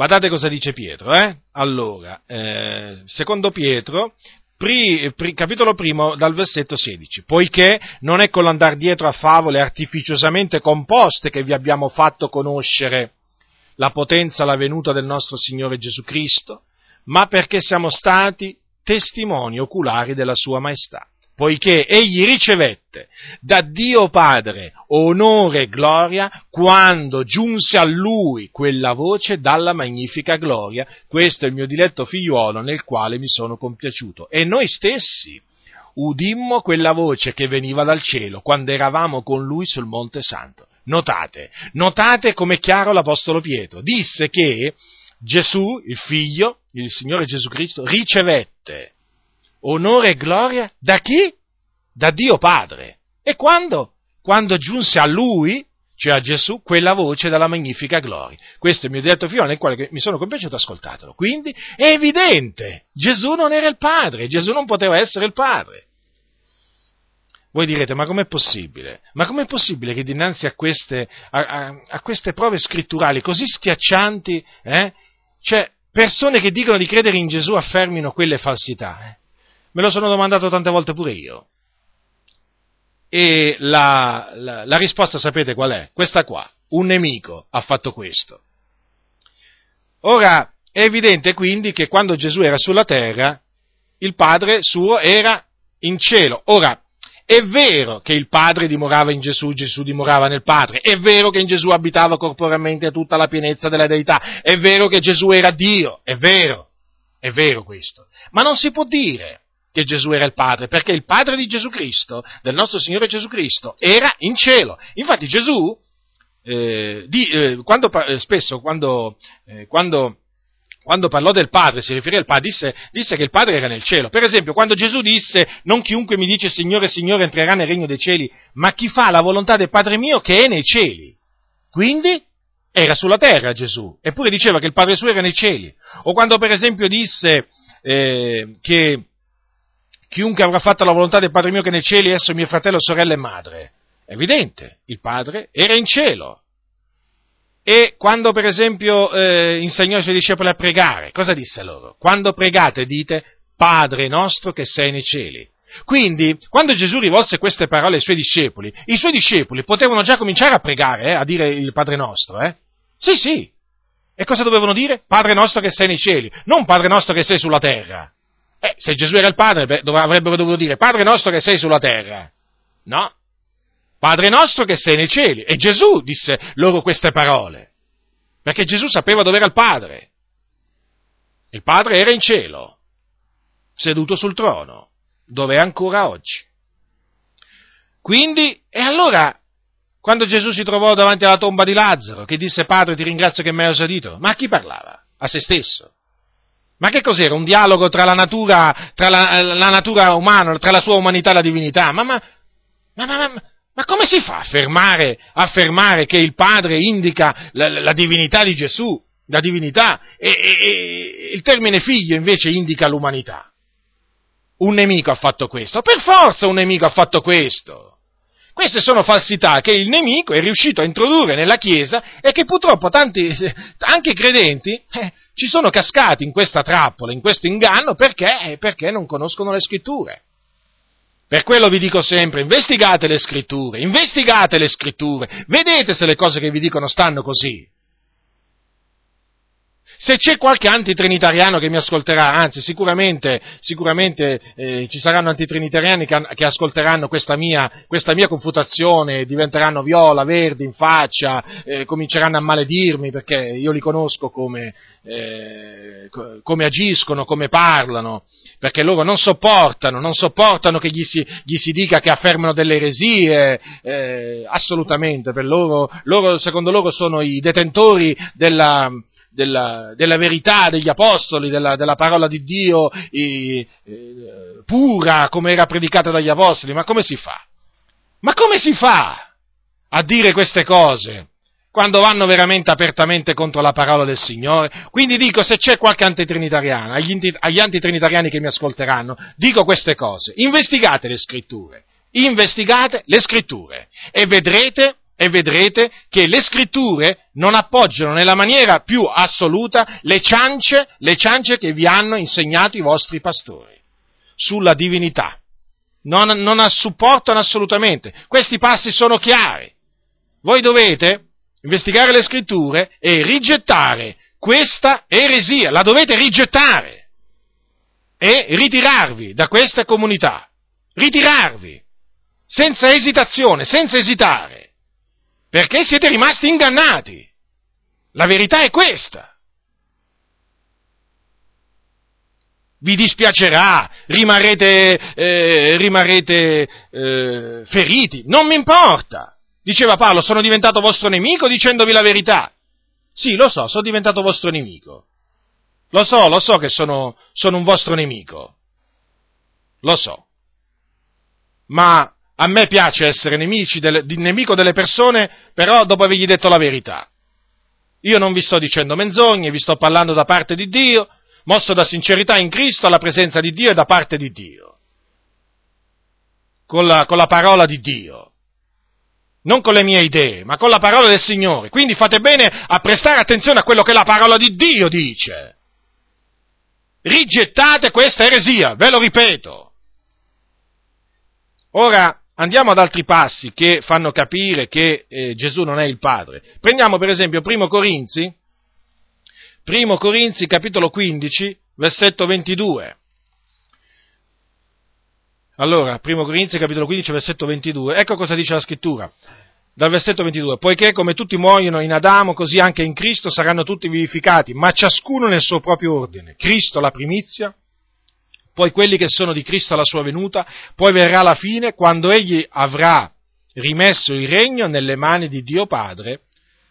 Guardate cosa dice Pietro, eh? Allora, eh, secondo Pietro, pri, pri, capitolo primo dal versetto 16, poiché non è con l'andare dietro a favole artificiosamente composte che vi abbiamo fatto conoscere la potenza, la venuta del nostro Signore Gesù Cristo, ma perché siamo stati testimoni oculari della Sua Maestà poiché egli ricevette da Dio Padre onore e gloria quando giunse a lui quella voce dalla magnifica gloria, questo è il mio diletto figliuolo nel quale mi sono compiaciuto. E noi stessi udimmo quella voce che veniva dal cielo quando eravamo con lui sul Monte Santo. Notate, notate come è chiaro l'Apostolo Pietro. Disse che Gesù, il figlio, il Signore Gesù Cristo, ricevette onore e gloria da chi? Da Dio Padre. E quando? Quando giunse a lui, cioè a Gesù, quella voce dalla magnifica gloria. Questo è il mio detto figlio nel quale mi sono compiaciuto, ascoltatelo. Quindi è evidente, Gesù non era il Padre, Gesù non poteva essere il Padre. Voi direte, ma com'è possibile? Ma com'è possibile che dinanzi a queste, a, a, a queste prove scritturali così schiaccianti, eh, cioè persone che dicono di credere in Gesù affermino quelle falsità? Eh? Me lo sono domandato tante volte pure io. E la, la, la risposta sapete qual è? Questa qua. Un nemico ha fatto questo. Ora, è evidente quindi che quando Gesù era sulla terra, il Padre suo era in cielo. Ora, è vero che il Padre dimorava in Gesù, Gesù dimorava nel Padre, è vero che in Gesù abitava corporalmente tutta la pienezza della deità, è vero che Gesù era Dio, è vero, è vero questo, ma non si può dire che Gesù era il Padre, perché il Padre di Gesù Cristo, del nostro Signore Gesù Cristo, era in cielo. Infatti Gesù, eh, di, eh, quando, eh, spesso quando, eh, quando, quando, parlò del Padre, si riferì al Padre, disse, disse, che il Padre era nel cielo. Per esempio, quando Gesù disse, non chiunque mi dice Signore, Signore entrerà nel regno dei cieli, ma chi fa la volontà del Padre mio che è nei cieli. Quindi era sulla terra Gesù, eppure diceva che il Padre suo era nei cieli. O quando per esempio disse eh, che chiunque avrà fatto la volontà del Padre mio che nei cieli, esso mio fratello, sorella e madre. È evidente, il Padre era in cielo. E quando per esempio eh, insegnò ai suoi discepoli a pregare, cosa disse loro? Quando pregate dite Padre nostro che sei nei cieli. Quindi, quando Gesù rivolse queste parole ai suoi discepoli, i suoi discepoli potevano già cominciare a pregare, eh, a dire il Padre nostro, eh? Sì, sì. E cosa dovevano dire? Padre nostro che sei nei cieli, non Padre nostro che sei sulla terra. Eh, se Gesù era il Padre, avrebbero dovuto dire Padre nostro che sei sulla terra. No. Padre nostro che sei nei cieli. E Gesù disse loro queste parole. Perché Gesù sapeva dove era il Padre. Il Padre era in cielo, seduto sul trono, dove è ancora oggi. Quindi, e allora, quando Gesù si trovò davanti alla tomba di Lazzaro, che disse Padre ti ringrazio che mi hai usadito, ma a chi parlava? A se stesso. Ma che cos'era? Un dialogo tra la natura, tra la, la natura umana, tra la sua umanità e la divinità? Ma, ma, ma, ma, ma come si fa a affermare, affermare, che il Padre indica la, la divinità di Gesù, la divinità, e, e, e il termine figlio invece indica l'umanità? Un nemico ha fatto questo, per forza un nemico ha fatto questo. Queste sono falsità che il nemico è riuscito a introdurre nella Chiesa e che purtroppo tanti, (laughs) anche credenti, eh, ci sono cascati in questa trappola, in questo inganno, perché? Perché non conoscono le scritture. Per quello vi dico sempre, investigate le scritture, investigate le scritture, vedete se le cose che vi dicono stanno così. Se c'è qualche antitrinitariano che mi ascolterà, anzi sicuramente, sicuramente eh, ci saranno antitrinitariani che, che ascolteranno questa mia, questa mia, confutazione, diventeranno viola, verdi in faccia, eh, cominceranno a maledirmi perché io li conosco come, eh, come agiscono, come parlano, perché loro non sopportano, non sopportano che gli si, gli si dica che affermano delle eresie, eh, assolutamente, per loro, loro, secondo loro sono i detentori della, della, della verità degli apostoli, della, della parola di Dio eh, pura come era predicata dagli apostoli, ma come si fa? Ma come si fa a dire queste cose? quando vanno veramente apertamente contro la parola del Signore. Quindi dico, se c'è qualche antitrinitariano, agli, agli antitrinitariani che mi ascolteranno, dico queste cose, investigate le scritture, investigate le scritture e vedrete e vedrete che le scritture non appoggiano nella maniera più assoluta le ciance, le ciance che vi hanno insegnato i vostri pastori sulla divinità. Non, non supportano assolutamente. Questi passi sono chiari. Voi dovete investigare le scritture e rigettare questa eresia, la dovete rigettare e ritirarvi da questa comunità. Ritirarvi senza esitazione, senza esitare perché siete rimasti ingannati. La verità è questa. Vi dispiacerà, rimarrete, eh, rimarrete eh, feriti, non mi importa. Diceva Paolo, sono diventato vostro nemico dicendovi la verità. Sì, lo so, sono diventato vostro nemico. Lo so, lo so che sono, sono un vostro nemico. Lo so. Ma a me piace essere delle, nemico delle persone, però dopo avergli detto la verità. Io non vi sto dicendo menzogne, vi sto parlando da parte di Dio, mosso da sincerità in Cristo alla presenza di Dio e da parte di Dio. Con la, con la parola di Dio. Non con le mie idee, ma con la parola del Signore. Quindi fate bene a prestare attenzione a quello che la parola di Dio dice. Rigettate questa eresia, ve lo ripeto. Ora, Andiamo ad altri passi che fanno capire che eh, Gesù non è il Padre. Prendiamo per esempio 1 Corinzi, 1 Corinzi capitolo 15, versetto 22. Allora, 1 Corinzi capitolo 15, versetto 22. Ecco cosa dice la scrittura. Dal versetto 22, poiché come tutti muoiono in Adamo, così anche in Cristo saranno tutti vivificati, ma ciascuno nel suo proprio ordine. Cristo la primizia, poi quelli che sono di Cristo alla sua venuta, poi verrà la fine quando egli avrà rimesso il regno nelle mani di Dio Padre,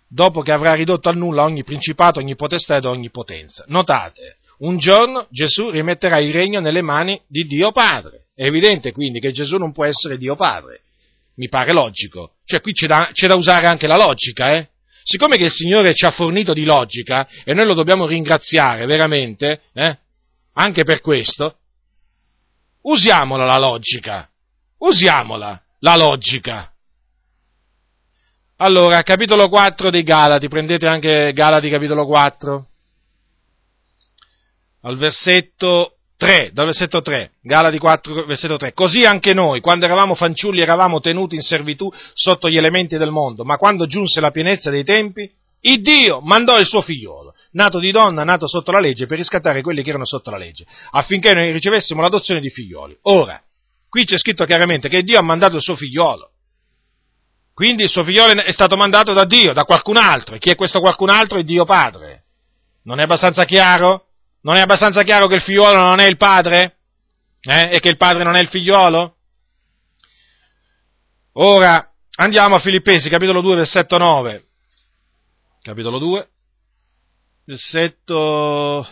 dopo che avrà ridotto a nulla ogni principato, ogni potestà ed ogni potenza. Notate, un giorno Gesù rimetterà il regno nelle mani di Dio Padre. È evidente quindi che Gesù non può essere Dio Padre. Mi pare logico. Cioè qui c'è da, c'è da usare anche la logica, eh? Siccome che il Signore ci ha fornito di logica, e noi lo dobbiamo ringraziare veramente, eh? Anche per questo, usiamola la logica. Usiamola la logica. Allora, capitolo 4 dei Galati, prendete anche Galati capitolo 4, al versetto 3, dal versetto 3, Galati 4, versetto 3. Così anche noi, quando eravamo fanciulli, eravamo tenuti in servitù sotto gli elementi del mondo, ma quando giunse la pienezza dei tempi, il Dio mandò il suo figliolo, nato di donna, nato sotto la legge, per riscattare quelli che erano sotto la legge, affinché noi ricevessimo l'adozione di figlioli. Ora, qui c'è scritto chiaramente che Dio ha mandato il suo figliolo. Quindi il suo figliolo è stato mandato da Dio, da qualcun altro. E chi è questo qualcun altro? È Dio Padre. Non è abbastanza chiaro? Non è abbastanza chiaro che il figliuolo non è il padre? Eh? E che il padre non è il figliuolo? Ora andiamo a Filippesi, capitolo 2, versetto 9. Capitolo 2, versetto...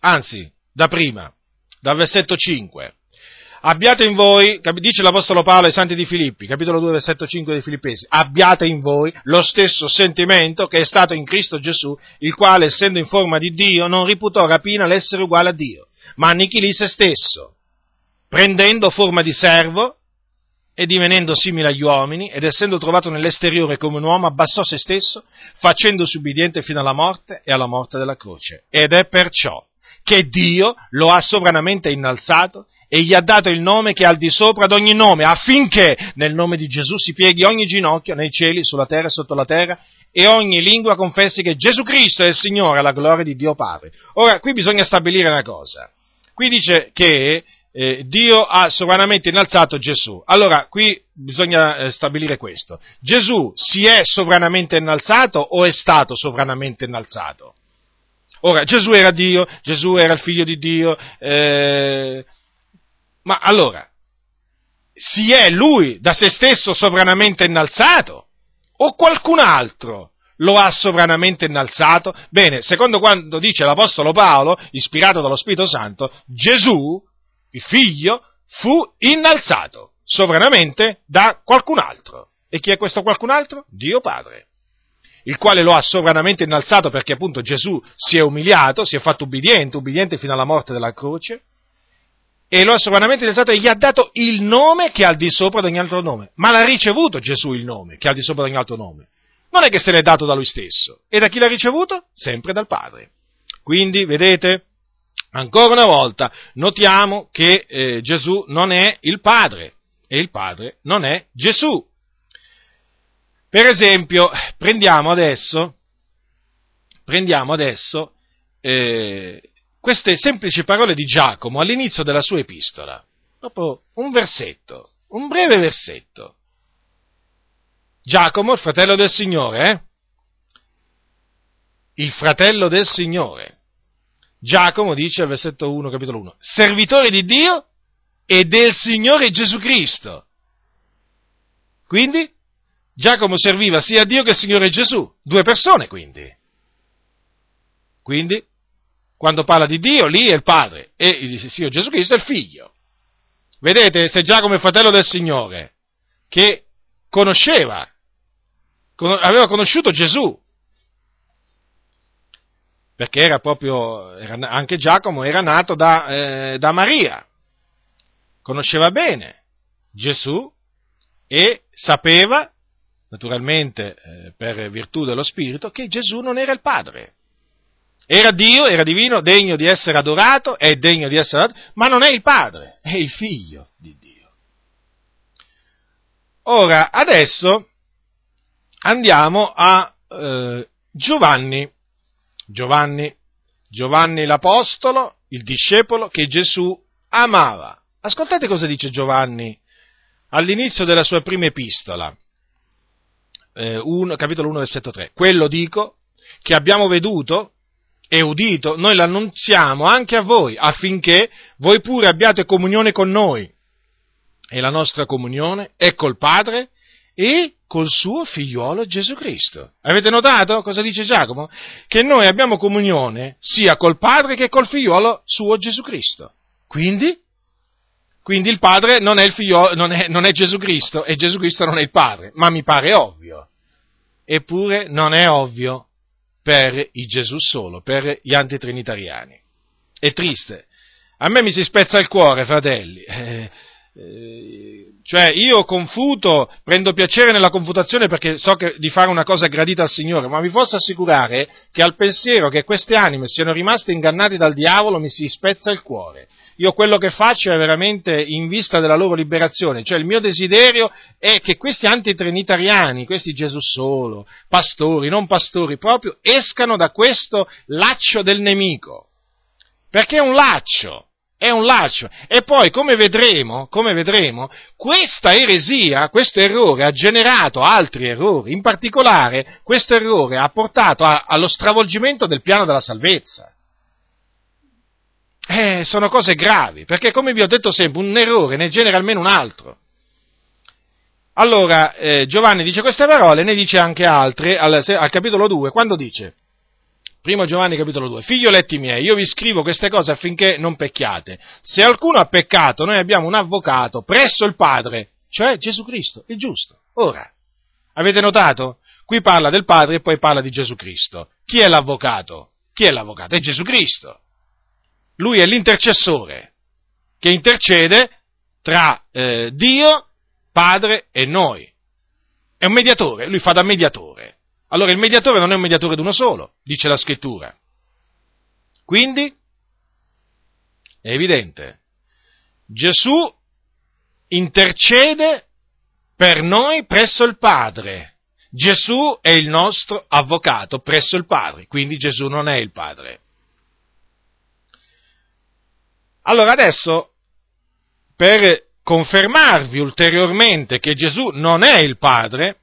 Anzi, da prima, dal versetto 5. Abbiate in voi, dice l'Apostolo Paolo ai Santi di Filippi, capitolo 2, versetto 5 dei Filippesi, abbiate in voi lo stesso sentimento che è stato in Cristo Gesù, il quale, essendo in forma di Dio, non riputò rapina l'essere uguale a Dio, ma annichilì se stesso, prendendo forma di servo e divenendo simile agli uomini, ed essendo trovato nell'esteriore come un uomo, abbassò se stesso, facendosi ubbidiente fino alla morte e alla morte della croce. Ed è perciò che Dio lo ha sovranamente innalzato e gli ha dato il nome che è al di sopra ad ogni nome, affinché nel nome di Gesù si pieghi ogni ginocchio nei cieli, sulla terra e sotto la terra, e ogni lingua confessi che Gesù Cristo è il Signore, alla gloria di Dio Padre. Ora, qui bisogna stabilire una cosa. Qui dice che eh, Dio ha sovranamente innalzato Gesù. Allora, qui bisogna eh, stabilire questo. Gesù si è sovranamente innalzato o è stato sovranamente innalzato? Ora, Gesù era Dio, Gesù era il figlio di Dio, eh, ma allora, si è lui da se stesso sovranamente innalzato? O qualcun altro lo ha sovranamente innalzato? Bene, secondo quanto dice l'Apostolo Paolo, ispirato dallo Spirito Santo, Gesù, il figlio, fu innalzato sovranamente da qualcun altro. E chi è questo qualcun altro? Dio Padre il quale lo ha sovranamente innalzato perché appunto Gesù si è umiliato, si è fatto ubbidiente, ubbidiente fino alla morte della croce, e lo ha sovranamente innalzato e gli ha dato il nome che è al di sopra di ogni altro nome. Ma l'ha ricevuto Gesù il nome che è al di sopra di ogni altro nome. Non è che se l'è dato da lui stesso. E da chi l'ha ricevuto? Sempre dal Padre. Quindi, vedete, ancora una volta, notiamo che eh, Gesù non è il Padre e il Padre non è Gesù. Per esempio, prendiamo adesso, prendiamo adesso eh, queste semplici parole di Giacomo all'inizio della sua epistola, dopo un versetto, un breve versetto. Giacomo, il fratello del Signore, eh? Il fratello del Signore. Giacomo dice al versetto 1, capitolo 1, servitore di Dio e del Signore Gesù Cristo. Quindi Giacomo serviva sia Dio che al Signore Gesù, due persone quindi. Quindi quando parla di Dio, lì è il Padre e il Signore Gesù Cristo è il Figlio. Vedete, se Giacomo è fratello del Signore, che conosceva, aveva conosciuto Gesù, perché era proprio, era, anche Giacomo era nato da, eh, da Maria, conosceva bene Gesù e sapeva, naturalmente eh, per virtù dello Spirito, che Gesù non era il Padre. Era Dio, era divino, degno di essere adorato, è degno di essere adorato, ma non è il Padre, è il Figlio di Dio. Ora, adesso andiamo a eh, Giovanni. Giovanni, Giovanni l'Apostolo, il discepolo che Gesù amava. Ascoltate cosa dice Giovanni all'inizio della sua prima epistola, eh, 1, capitolo 1, versetto 3. Quello dico che abbiamo veduto e udito, noi l'annunziamo anche a voi, affinché voi pure abbiate comunione con noi. E la nostra comunione è col Padre e col suo figliuolo Gesù Cristo. Avete notato cosa dice Giacomo? Che noi abbiamo comunione sia col Padre che col figliuolo suo Gesù Cristo. Quindi? Quindi il Padre non è, il figliolo, non, è, non è Gesù Cristo e Gesù Cristo non è il Padre, ma mi pare ovvio. Eppure non è ovvio per il Gesù solo, per gli antitrinitariani. È triste. A me mi si spezza il cuore, fratelli. Eh, cioè io confuto, prendo piacere nella confutazione perché so che, di fare una cosa gradita al Signore, ma vi posso assicurare che al pensiero che queste anime siano rimaste ingannate dal diavolo mi si spezza il cuore. Io quello che faccio è veramente in vista della loro liberazione, cioè il mio desiderio è che questi antitrinitariani, questi Gesù solo, pastori, non pastori, proprio escano da questo laccio del nemico. Perché è un laccio è un laccio. E poi, come vedremo, come vedremo, questa eresia, questo errore ha generato altri errori. In particolare, questo errore ha portato a, allo stravolgimento del piano della salvezza. Eh, sono cose gravi, perché come vi ho detto sempre, un errore ne genera almeno un altro. Allora, eh, Giovanni dice queste parole, ne dice anche altre al, al capitolo 2, quando dice, Primo Giovanni capitolo 2. Figlioletti miei, io vi scrivo queste cose affinché non pecchiate. Se qualcuno ha peccato, noi abbiamo un avvocato presso il Padre, cioè Gesù Cristo, il giusto. Ora, avete notato? Qui parla del Padre e poi parla di Gesù Cristo. Chi è l'avvocato? Chi è l'avvocato? È Gesù Cristo. Lui è l'intercessore che intercede tra eh, Dio, Padre e noi. È un mediatore, lui fa da mediatore. Allora il mediatore non è un mediatore di uno solo, dice la scrittura. Quindi è evidente, Gesù intercede per noi presso il Padre. Gesù è il nostro avvocato presso il Padre, quindi Gesù non è il Padre. Allora adesso, per confermarvi ulteriormente che Gesù non è il Padre,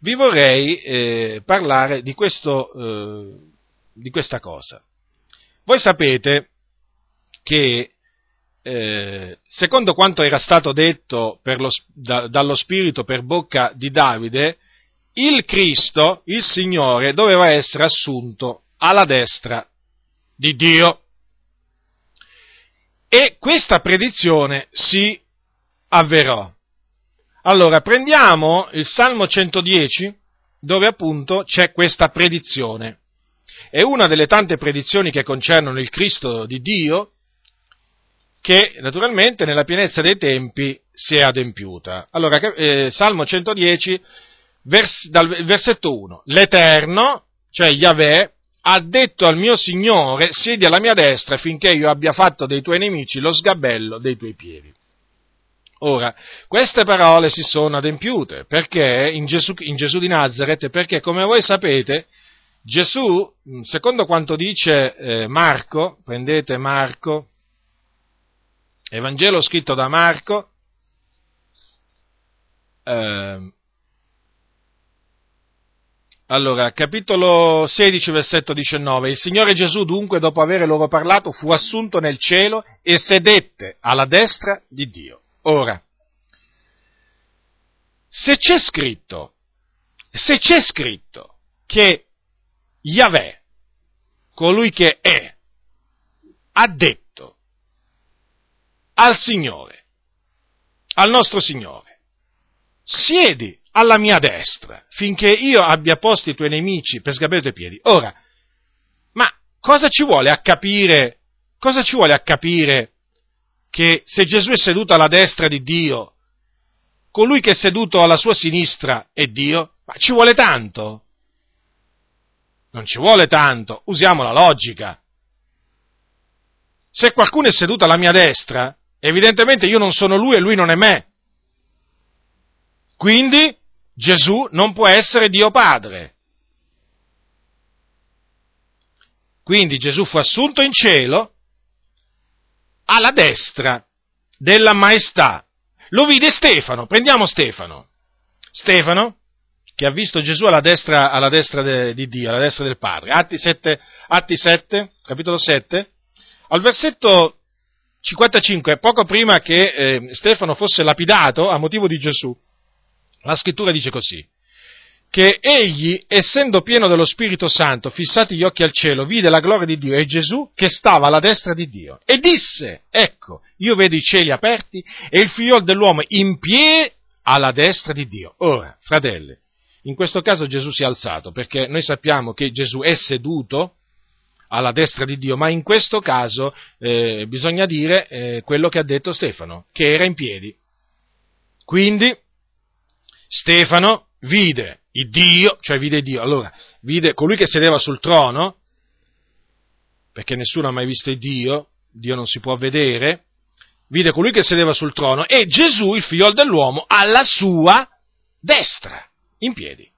vi vorrei eh, parlare di, questo, eh, di, questa cosa. Voi sapete che, eh, secondo quanto era stato detto lo, da, dallo Spirito per bocca di Davide, il Cristo, il Signore, doveva essere assunto alla destra di Dio. E questa predizione si avverò. Allora, prendiamo il Salmo 110, dove appunto c'è questa predizione. È una delle tante predizioni che concernono il Cristo di Dio, che naturalmente nella pienezza dei tempi si è adempiuta. Allora, eh, Salmo 110, vers, dal versetto 1. L'Eterno, cioè Yahweh, ha detto al mio Signore, siedi alla mia destra finché io abbia fatto dei tuoi nemici lo sgabello dei tuoi piedi. Ora, queste parole si sono adempiute perché in Gesù, in Gesù di Nazareth, perché come voi sapete, Gesù, secondo quanto dice eh, Marco, prendete Marco, Evangelo scritto da Marco, eh, allora, capitolo 16, versetto 19. Il Signore Gesù dunque, dopo aver loro parlato, fu assunto nel cielo e sedette alla destra di Dio. Ora, se c'è scritto, se c'è scritto che Yahweh, colui che è, ha detto al Signore, al nostro Signore, siedi alla mia destra finché io abbia posto i tuoi nemici per sgabere i tuoi piedi. Ora, ma cosa ci vuole a capire, cosa ci vuole a capire che se Gesù è seduto alla destra di Dio, colui che è seduto alla sua sinistra è Dio? Ma ci vuole tanto? Non ci vuole tanto, usiamo la logica. Se qualcuno è seduto alla mia destra, evidentemente io non sono lui e lui non è me. Quindi Gesù non può essere Dio Padre. Quindi Gesù fu assunto in cielo alla destra della maestà. Lo vide Stefano, prendiamo Stefano. Stefano che ha visto Gesù alla destra, alla destra de, di Dio, alla destra del Padre. Atti 7, Atti 7, capitolo 7, al versetto 55, poco prima che eh, Stefano fosse lapidato a motivo di Gesù, la scrittura dice così, che egli, essendo pieno dello Spirito Santo, fissati gli occhi al cielo, vide la gloria di Dio e Gesù che stava alla destra di Dio e disse, ecco, io vedo i cieli aperti e il figliolo dell'uomo in piedi alla destra di Dio. Ora, fratelli, in questo caso Gesù si è alzato, perché noi sappiamo che Gesù è seduto alla destra di Dio, ma in questo caso eh, bisogna dire eh, quello che ha detto Stefano, che era in piedi. Quindi Stefano vide il Dio, cioè vide Dio, allora vide colui che sedeva sul trono, perché nessuno ha mai visto il Dio, Dio non si può vedere, vide colui che sedeva sul trono e Gesù, il figlio dell'uomo, alla sua destra in piedi.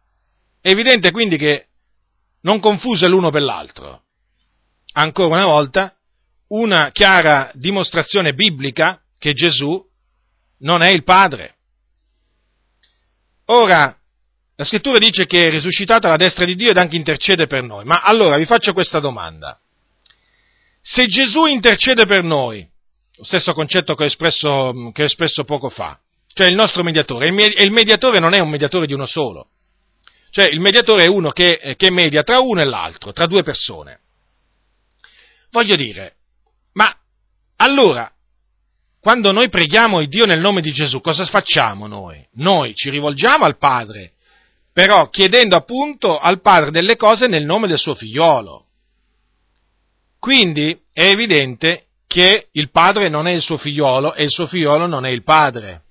È evidente quindi che non confuse l'uno per l'altro. Ancora una volta, una chiara dimostrazione biblica che Gesù non è il Padre. Ora, la scrittura dice che è risuscitato alla destra di Dio ed anche intercede per noi. Ma allora vi faccio questa domanda. Se Gesù intercede per noi, lo stesso concetto che ho espresso, che ho espresso poco fa, cioè il nostro mediatore. E il mediatore non è un mediatore di uno solo. Cioè il mediatore è uno che, che media tra uno e l'altro, tra due persone. Voglio dire, ma allora, quando noi preghiamo il Dio nel nome di Gesù, cosa facciamo noi? Noi ci rivolgiamo al Padre, però chiedendo appunto al Padre delle cose nel nome del suo figliolo. Quindi è evidente che il Padre non è il suo figliolo e il suo figliolo non è il Padre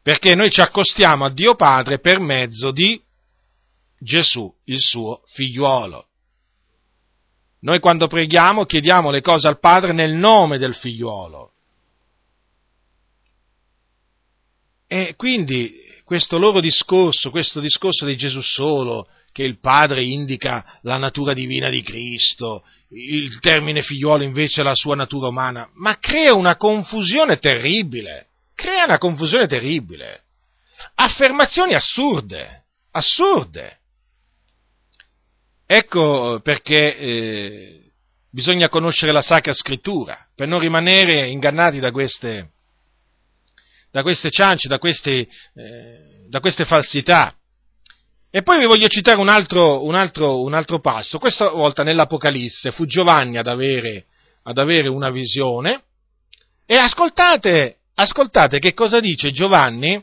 perché noi ci accostiamo a Dio Padre per mezzo di Gesù, il suo figliuolo. Noi quando preghiamo chiediamo le cose al Padre nel nome del figliuolo. E quindi questo loro discorso, questo discorso di Gesù solo, che il Padre indica la natura divina di Cristo, il termine figliuolo invece la sua natura umana, ma crea una confusione terribile crea una confusione terribile. Affermazioni assurde, assurde. Ecco perché eh, bisogna conoscere la Sacra Scrittura, per non rimanere ingannati da queste, da queste ciance, da queste, eh, da queste falsità. E poi vi voglio citare un altro, un altro, un altro passo, questa volta nell'Apocalisse fu Giovanni ad avere, ad avere una visione, e ascoltate Ascoltate che cosa dice Giovanni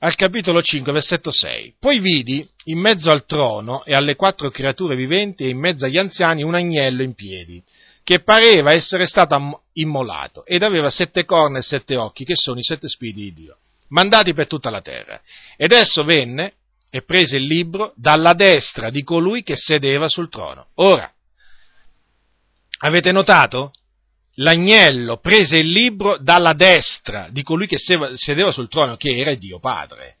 al capitolo 5, versetto 6. Poi vidi in mezzo al trono e alle quattro creature viventi e in mezzo agli anziani un agnello in piedi, che pareva essere stato immolato ed aveva sette corna e sette occhi, che sono i sette spiriti di Dio, mandati per tutta la terra. Ed esso venne e prese il libro dalla destra di colui che sedeva sul trono. Ora, avete notato? l'agnello prese il libro dalla destra di colui che sedeva sul trono, che era Dio Padre.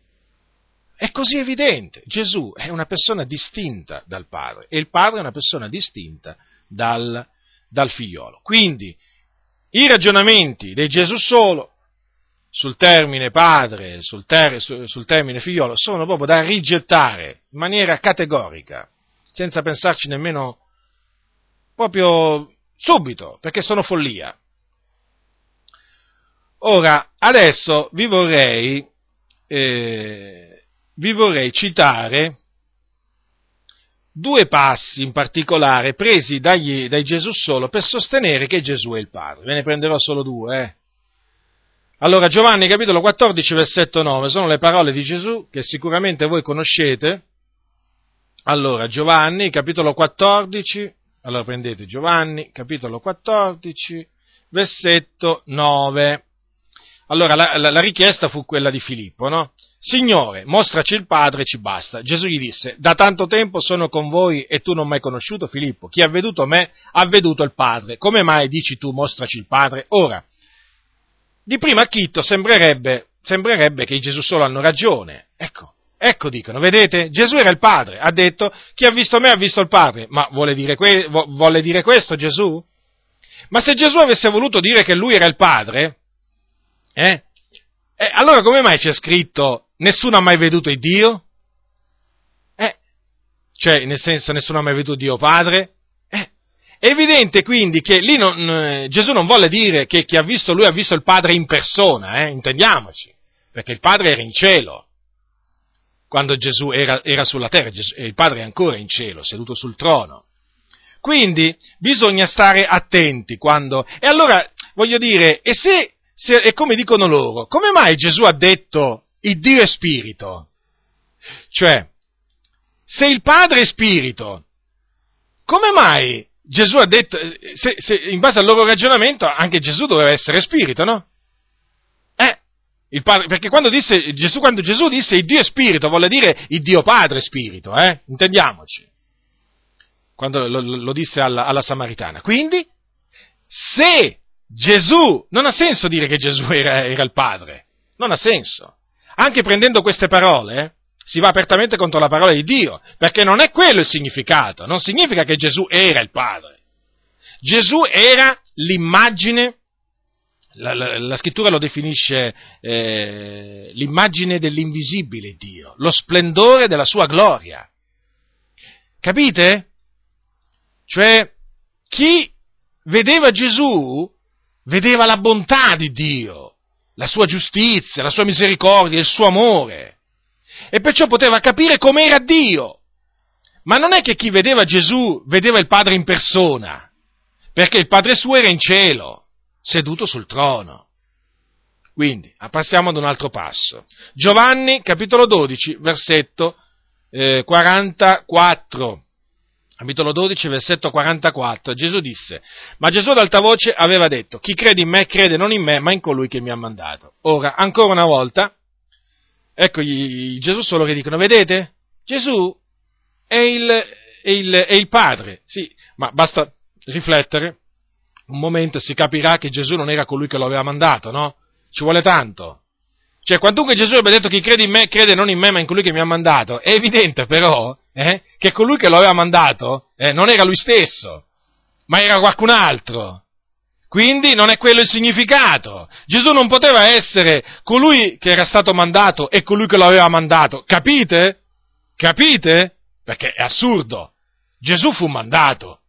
È così evidente. Gesù è una persona distinta dal Padre e il Padre è una persona distinta dal, dal figliolo. Quindi i ragionamenti di Gesù solo sul termine padre, sul, ter, sul termine figliolo, sono proprio da rigettare in maniera categorica, senza pensarci nemmeno proprio subito, perché sono follia. Ora, adesso vi vorrei, eh, vi vorrei citare due passi in particolare presi dagli, dai Gesù solo per sostenere che Gesù è il Padre. Ve ne prenderò solo due. Eh. Allora, Giovanni capitolo 14, versetto 9, sono le parole di Gesù che sicuramente voi conoscete. Allora, Giovanni capitolo 14, allora prendete Giovanni, capitolo 14, versetto 9. Allora la, la, la, richiesta fu quella di Filippo, no? Signore, mostraci il Padre e ci basta. Gesù gli disse, da tanto tempo sono con voi e tu non mi hai conosciuto, Filippo. Chi ha veduto me ha veduto il Padre. Come mai dici tu, mostraci il Padre? Ora, di prima acchitto sembrerebbe, sembrerebbe che i Gesù solo hanno ragione. Ecco, Ecco dicono, vedete, Gesù era il Padre, ha detto, chi ha visto me ha visto il Padre, ma vuole dire, que- vuole dire questo Gesù? Ma se Gesù avesse voluto dire che lui era il Padre, eh, eh, allora come mai c'è scritto nessuno ha mai veduto il Dio? Eh, cioè, nel senso, nessuno ha mai veduto Dio Padre? Eh, è evidente quindi che lì non, eh, Gesù non vuole dire che chi ha visto lui ha visto il Padre in persona, eh, intendiamoci, perché il Padre era in cielo quando Gesù era, era sulla terra, Gesù, il Padre è ancora in cielo, seduto sul trono. Quindi bisogna stare attenti quando... E allora, voglio dire, e se, se e come dicono loro, come mai Gesù ha detto il Dio è spirito? Cioè, se il Padre è spirito, come mai Gesù ha detto, se, se, in base al loro ragionamento, anche Gesù doveva essere spirito, no? Eh, padre, perché quando, disse, Gesù, quando Gesù disse il Dio è spirito, vuole dire il Dio Padre è spirito, eh? Intendiamoci quando lo, lo disse alla, alla, Samaritana. Quindi, se Gesù, non ha senso dire che Gesù era, era il Padre, non ha senso. Anche prendendo queste parole, si va apertamente contro la parola di Dio, perché non è quello il significato, non significa che Gesù era il Padre. Gesù era l'immagine, la, la, la scrittura lo definisce eh, l'immagine dell'invisibile Dio, lo splendore della sua gloria. Capite? Cioè, chi vedeva Gesù vedeva la bontà di Dio, la sua giustizia, la sua misericordia, il suo amore. E perciò poteva capire com'era Dio. Ma non è che chi vedeva Gesù vedeva il Padre in persona, perché il Padre suo era in cielo, seduto sul trono. Quindi, passiamo ad un altro passo. Giovanni, capitolo 12, versetto eh, 44 capitolo 12, versetto 44, Gesù disse, ma Gesù ad alta voce aveva detto, chi crede in me crede non in me, ma in colui che mi ha mandato. Ora, ancora una volta, ecco Gesù solo che dicono, vedete? Gesù è il, è il, è il Padre, sì, ma basta riflettere un momento e si capirà che Gesù non era colui che lo aveva mandato, no? Ci vuole tanto. Cioè, quantunque Gesù abbia detto chi crede in me, crede non in me, ma in colui che mi ha mandato, è evidente però eh, che colui che lo aveva mandato eh, non era lui stesso, ma era qualcun altro. Quindi non è quello il significato. Gesù non poteva essere colui che era stato mandato e colui che lo aveva mandato. Capite? Capite? Perché è assurdo. Gesù fu mandato.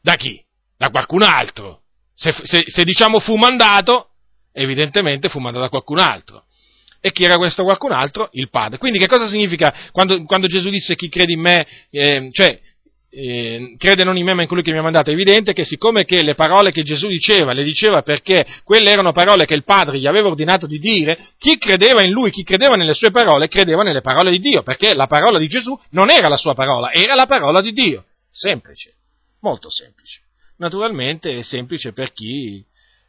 Da chi? Da qualcun altro. Se, se, se diciamo fu mandato, evidentemente fu mandato da qualcun altro. E chi era questo qualcun altro? Il Padre. Quindi che cosa significa quando, quando Gesù disse chi crede in me, eh, cioè eh, crede non in me ma in colui che mi ha mandato? È evidente che siccome che le parole che Gesù diceva, le diceva perché quelle erano parole che il Padre gli aveva ordinato di dire, chi credeva in lui, chi credeva nelle sue parole, credeva nelle parole di Dio, perché la parola di Gesù non era la sua parola, era la parola di Dio. Semplice, molto semplice. Naturalmente è semplice per chi,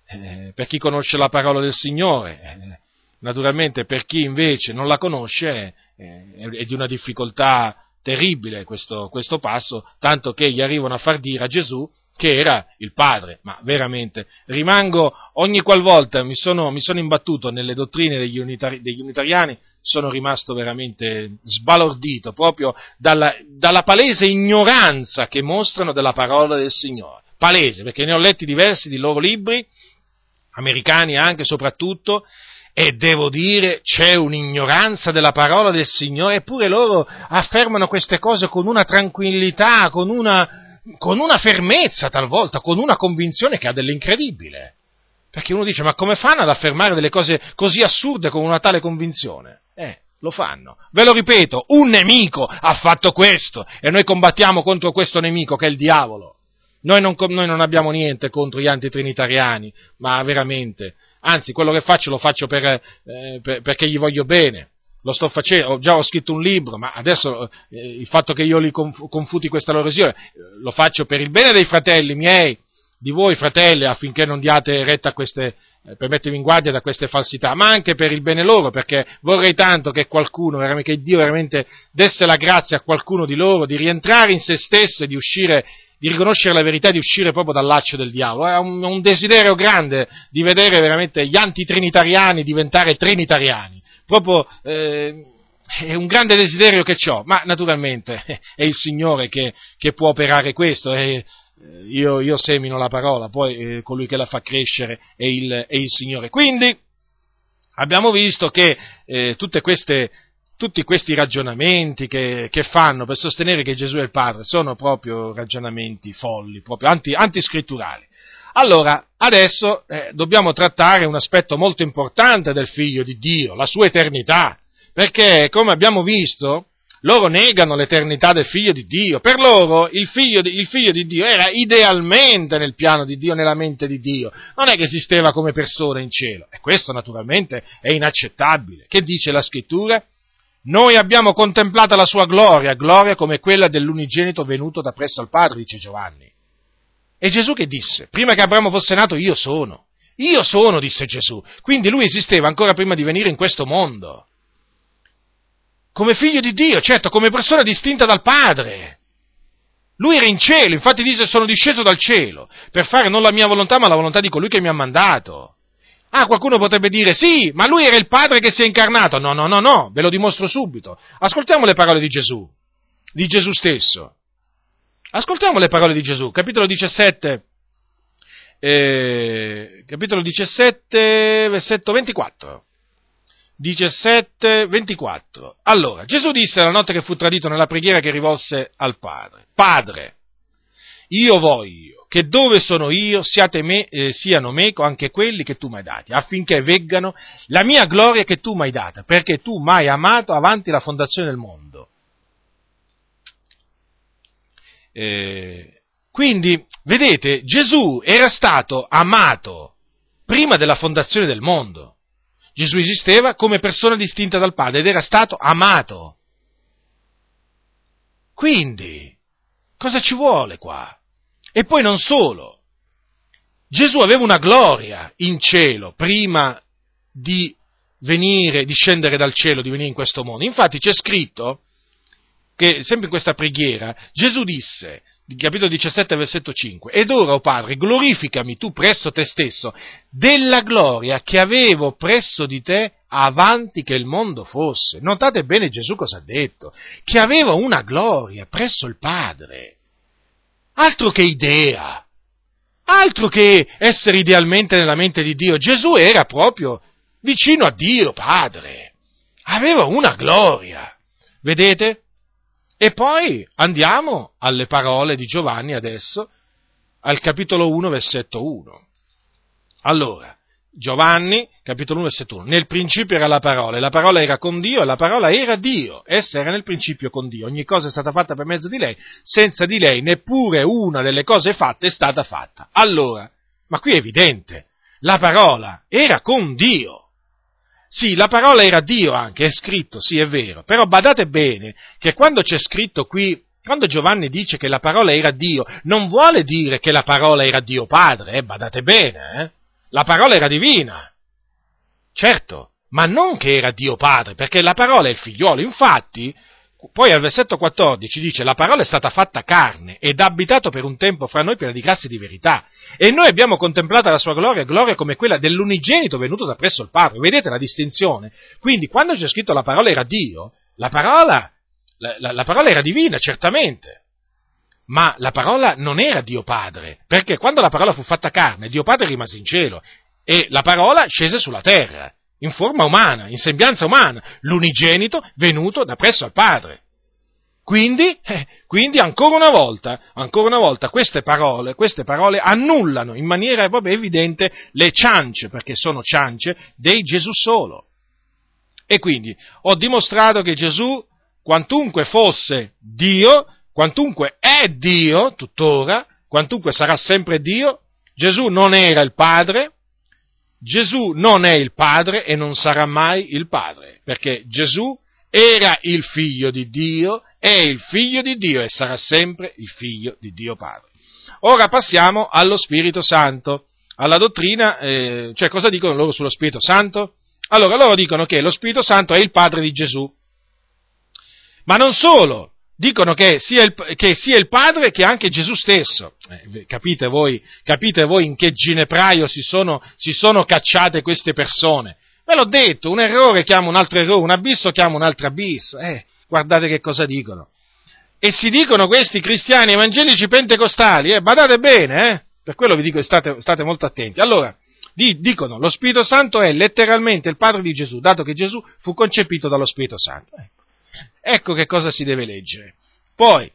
eh, per chi conosce la parola del Signore. Eh, Naturalmente per chi invece non la conosce è di una difficoltà terribile questo, questo passo, tanto che gli arrivano a far dire a Gesù che era il Padre, ma veramente rimango ogni qualvolta mi sono, mi sono imbattuto nelle dottrine degli, unitari, degli, unitariani, sono rimasto veramente sbalordito proprio dalla, dalla, palese ignoranza che mostrano della parola del Signore. Palese, perché ne ho letti diversi di loro libri, americani anche soprattutto, e devo dire c'è un'ignoranza della parola del Signore, eppure loro affermano queste cose con una tranquillità, con una, con una fermezza talvolta, con una convinzione che ha dell'incredibile. Perché uno dice, ma come fanno ad affermare delle cose così assurde con una tale convinzione? Eh, lo fanno. Ve lo ripeto, un nemico ha fatto questo e noi combattiamo contro questo nemico che è il diavolo. Noi non, noi non abbiamo niente contro gli antitrinitariani, ma veramente anzi quello che faccio lo faccio per, eh, per, perché gli voglio bene, lo sto facendo, ho già ho scritto un libro, ma adesso eh, il fatto che io li conf- confuti questa loro visione, eh, lo faccio per il bene dei fratelli miei, di voi fratelli, affinché non diate retta a queste, eh, per mettervi in guardia da queste falsità, ma anche per il bene loro, perché vorrei tanto che qualcuno, che Dio veramente desse la grazia a qualcuno di loro di rientrare in se stesso e di uscire di riconoscere la verità, di uscire proprio dal laccio del diavolo. È un, un desiderio grande di vedere veramente gli antitrinitariani diventare trinitariani. Proprio eh, è un grande desiderio che ho, ma naturalmente (laughs) è il Signore che, che può operare questo. E, eh, io, io, semino la parola, poi eh, colui che la fa crescere è il, è il Signore. Quindi, abbiamo visto che eh, queste, tutti questi ragionamenti che, che, fanno per sostenere che Gesù è il Padre sono proprio ragionamenti folli, proprio anti, antiscritturali. Allora, adesso eh, dobbiamo trattare un aspetto molto importante del figlio di Dio, la sua eternità, perché come abbiamo visto, loro negano l'eternità del figlio di Dio. Per loro il figlio, di, il figlio, di, Dio era idealmente nel piano di Dio, nella mente di Dio. Non è che esisteva come persona in cielo. E questo naturalmente è inaccettabile. Che dice la scrittura? Noi abbiamo contemplato la sua gloria, gloria come quella dell'unigenito venuto da presso al Padre, dice Giovanni. E Gesù che disse? Prima che Abramo fosse nato io sono. Io sono, disse Gesù. Quindi lui esisteva ancora prima di venire in questo mondo. Come figlio di Dio, certo, come persona distinta dal Padre. Lui era in cielo, infatti dice sono disceso dal cielo per fare non la mia volontà ma la volontà di colui che mi ha mandato. Ah, qualcuno potrebbe dire sì, ma lui era il Padre che si è incarnato. No, no, no, no, ve lo dimostro subito. Ascoltiamo le parole di Gesù, di Gesù stesso. Ascoltiamo le parole di Gesù, capitolo 17, eh, capitolo 17, versetto 24. 17, 24. Allora, Gesù disse la notte che fu tradito nella preghiera che rivolse al Padre, Padre, io voglio che dove sono io me, eh, siano meco anche quelli che tu mi hai dati, affinché veggano la mia gloria che tu mi hai data, perché tu mi hai amato avanti la fondazione del mondo. Eh, quindi, vedete, Gesù era stato amato prima della fondazione del mondo. Gesù esisteva come persona distinta dal Padre ed era stato amato. Quindi, cosa ci vuole qua? E poi non solo. Gesù aveva una gloria in cielo prima di venire, di scendere dal cielo, di venire in questo mondo. Infatti c'è scritto che sempre in questa preghiera Gesù disse, capitolo 17, versetto 5, ed ora, o oh Padre, glorificami tu presso te stesso della gloria che avevo presso di te avanti che il mondo fosse. Notate bene Gesù cosa ha detto, che aveva una gloria presso il Padre. Altro che idea, altro che essere idealmente nella mente di Dio. Gesù era proprio vicino a Dio Padre. Aveva una gloria. Vedete? E poi andiamo alle parole di Giovanni adesso, al capitolo 1, versetto 1. Allora, Giovanni, capitolo 1, versetto 1. Nel principio era la parola, e la parola era con Dio, e la parola era Dio. Essa era nel principio con Dio. Ogni cosa è stata fatta per mezzo di lei. Senza di lei neppure una delle cose fatte è stata fatta. Allora, ma qui è evidente, la parola era con Dio. Sì, la parola era Dio anche, è scritto, sì, è vero, però badate bene che quando c'è scritto qui, quando Giovanni dice che la parola era Dio, non vuole dire che la parola era Dio Padre, eh, badate bene, eh? La parola era divina, certo, ma non che era Dio Padre, perché la parola è il figliolo, infatti poi al versetto 14 dice la parola è stata fatta carne ed abitato per un tempo fra noi piena di grazia e di verità. E noi abbiamo contemplato la sua gloria, gloria come quella dell'unigenito venuto da presso il Padre. Vedete la distinzione? Quindi quando c'è scritto la parola era Dio, la parola, la, la, la parola era divina, certamente. Ma la parola non era Dio Padre, perché quando la parola fu fatta carne, Dio Padre rimase in cielo e la parola scese sulla terra in forma umana, in sembianza umana, l'unigenito venuto da presso al Padre. Quindi, eh, quindi ancora una volta, ancora una volta, queste parole, queste parole annullano in maniera proprio evidente le ciance, perché sono ciance, dei Gesù solo. E quindi ho dimostrato che Gesù, quantunque fosse Dio, quantunque è Dio tuttora, quantunque sarà sempre Dio, Gesù non era il Padre, Gesù non è il Padre e non sarà mai il Padre, perché Gesù era il figlio di Dio, è il figlio di Dio e sarà sempre il figlio di Dio Padre. Ora passiamo allo Spirito Santo, alla dottrina, eh, cioè cosa dicono loro sullo Spirito Santo? Allora loro dicono che lo Spirito Santo è il Padre di Gesù. Ma non solo, dicono che sia, il, che sia il, Padre che anche Gesù stesso. Eh, capite, voi, capite, voi, in che ginepraio si sono, si sono cacciate queste persone? Ve l'ho detto, un errore chiama un altro errore, un abisso chiama un altro abisso. Eh, guardate che cosa dicono. E si dicono questi cristiani evangelici pentecostali, eh, badate bene, eh? per quello vi dico state, state molto attenti. Allora, dicono lo Spirito Santo è letteralmente il Padre di Gesù, dato che Gesù fu concepito dallo Spirito Santo. Ecco, ecco che cosa si deve leggere. Poi,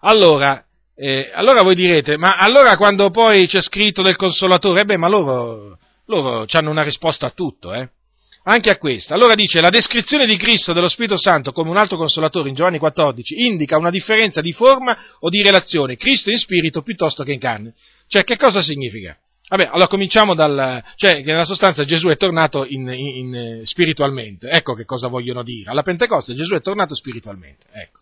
allora, eh, allora voi direte, ma allora quando poi c'è scritto del consolatore, eh beh, ma loro, loro hanno una risposta a tutto, eh? Anche a questo. Allora dice, la descrizione di Cristo dello Spirito Santo come un altro consolatore in Giovanni 14 indica una differenza di forma o di relazione, Cristo in spirito piuttosto che in carne. Cioè, che cosa significa? Vabbè, allora cominciamo dal, cioè che nella sostanza Gesù è tornato in, in, in, eh, spiritualmente, ecco che cosa vogliono dire. Alla Pentecoste Gesù è tornato spiritualmente, ecco.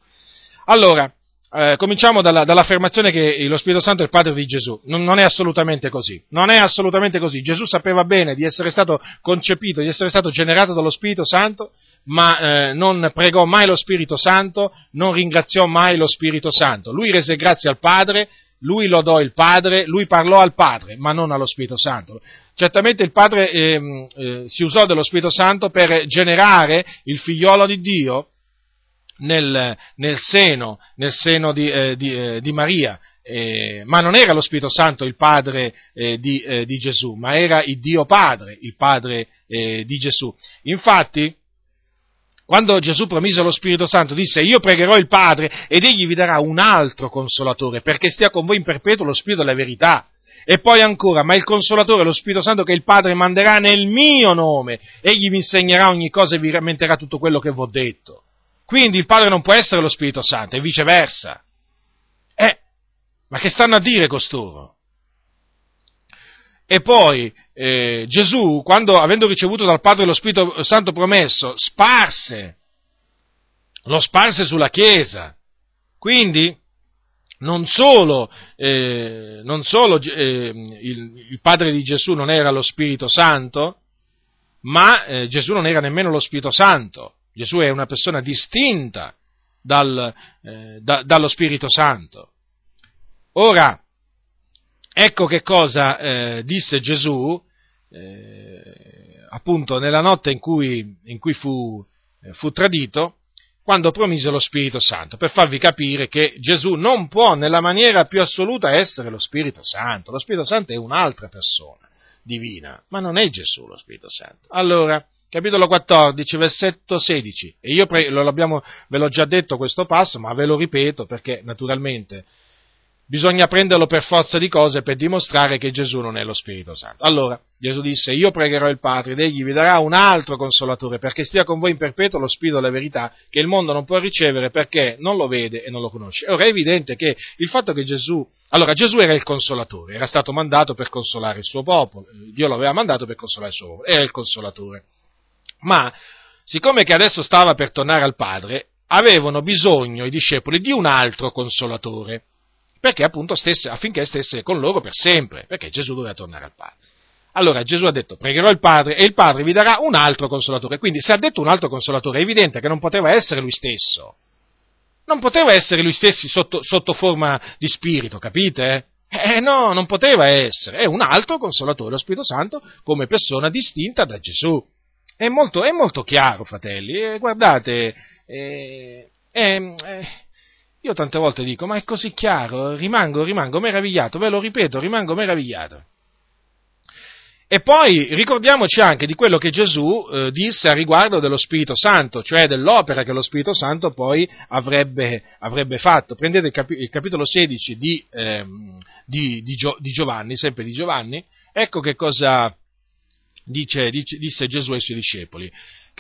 Allora, eh, cominciamo dalla, dall'affermazione che lo Spirito Santo è il Padre di Gesù. Non, non, è assolutamente così. Non è assolutamente così. Gesù sapeva bene di essere stato concepito, di essere stato generato dallo Spirito Santo, ma eh, non pregò mai lo Spirito Santo, non ringraziò mai lo Spirito Santo. Lui rese grazie al Padre, lui lodò il Padre, lui parlò al Padre, ma non allo Spirito Santo. Certamente il Padre eh, eh, si usò dello Spirito Santo per generare il figliolo di Dio, nel, nel seno, nel seno di, eh, di, eh, di, Maria, eh, ma non era lo Spirito Santo il padre eh, di, eh, di, Gesù, ma era il Dio Padre, il padre eh, di Gesù. Infatti, quando Gesù promise lo Spirito Santo, disse io pregherò il Padre ed egli vi darà un altro consolatore perché stia con voi in perpetuo lo Spirito della verità. E poi ancora, ma il consolatore, lo Spirito Santo che il Padre manderà nel mio nome, egli vi insegnerà ogni cosa e vi rammenterà tutto quello che vi ho detto. Quindi il Padre non può essere lo Spirito Santo e viceversa. Eh, ma che stanno a dire costoro? E poi eh, Gesù, quando avendo ricevuto dal Padre lo Spirito Santo promesso, sparse, lo sparse sulla Chiesa. Quindi non solo, eh, non solo eh, il, il, Padre di Gesù non era lo Spirito Santo, ma eh, Gesù non era nemmeno lo Spirito Santo. Gesù è una persona distinta dal, eh, da, dallo Spirito Santo. Ora, ecco che cosa eh, disse Gesù eh, appunto nella notte in cui, in cui fu, eh, fu tradito, quando promise lo Spirito Santo, per farvi capire che Gesù non può nella maniera più assoluta essere lo Spirito Santo. Lo Spirito Santo è un'altra persona divina, ma non è Gesù lo Spirito Santo. Allora, capitolo 14, versetto 16. E io pre- ve l'ho già detto questo passo, ma ve lo ripeto perché naturalmente bisogna prenderlo per forza di cose per dimostrare che Gesù non è lo Spirito Santo. Allora, Gesù disse, io pregherò il Padre ed egli vi darà un altro consolatore perché stia con voi in perpetuo lo Spirito della verità che il mondo non può ricevere perché non lo vede e non lo conosce. Ora è evidente che il fatto che Gesù, allora Gesù era il consolatore, era stato mandato per consolare il suo popolo, Dio lo aveva mandato per consolare il suo popolo, era il consolatore ma siccome che adesso stava per tornare al Padre, avevano bisogno i discepoli di un altro consolatore, perché appunto stesse, affinché stesse con loro per sempre, perché Gesù doveva tornare al Padre. Allora Gesù ha detto pregherò il Padre e il Padre vi darà un altro consolatore. Quindi se ha detto un altro consolatore è evidente che non poteva essere lui stesso. Non poteva essere lui stesso sotto, sotto forma di spirito, capite? Eh no, non poteva essere. È un altro consolatore, lo Spirito Santo, come persona distinta da Gesù. È molto, è molto chiaro, fratelli. E guardate, eh, eh, io tante volte dico, ma è così chiaro, rimango, rimango meravigliato, ve lo ripeto, rimango meravigliato. E poi ricordiamoci anche di quello che Gesù eh, disse a riguardo dello Spirito Santo, cioè dell'opera che lo Spirito Santo poi avrebbe, avrebbe fatto. Prendete il, capi- il capitolo 16 di, eh, di, di, Gio- di, Giovanni, sempre di Giovanni, ecco che cosa, dice, dice, disse Gesù ai suoi discepoli.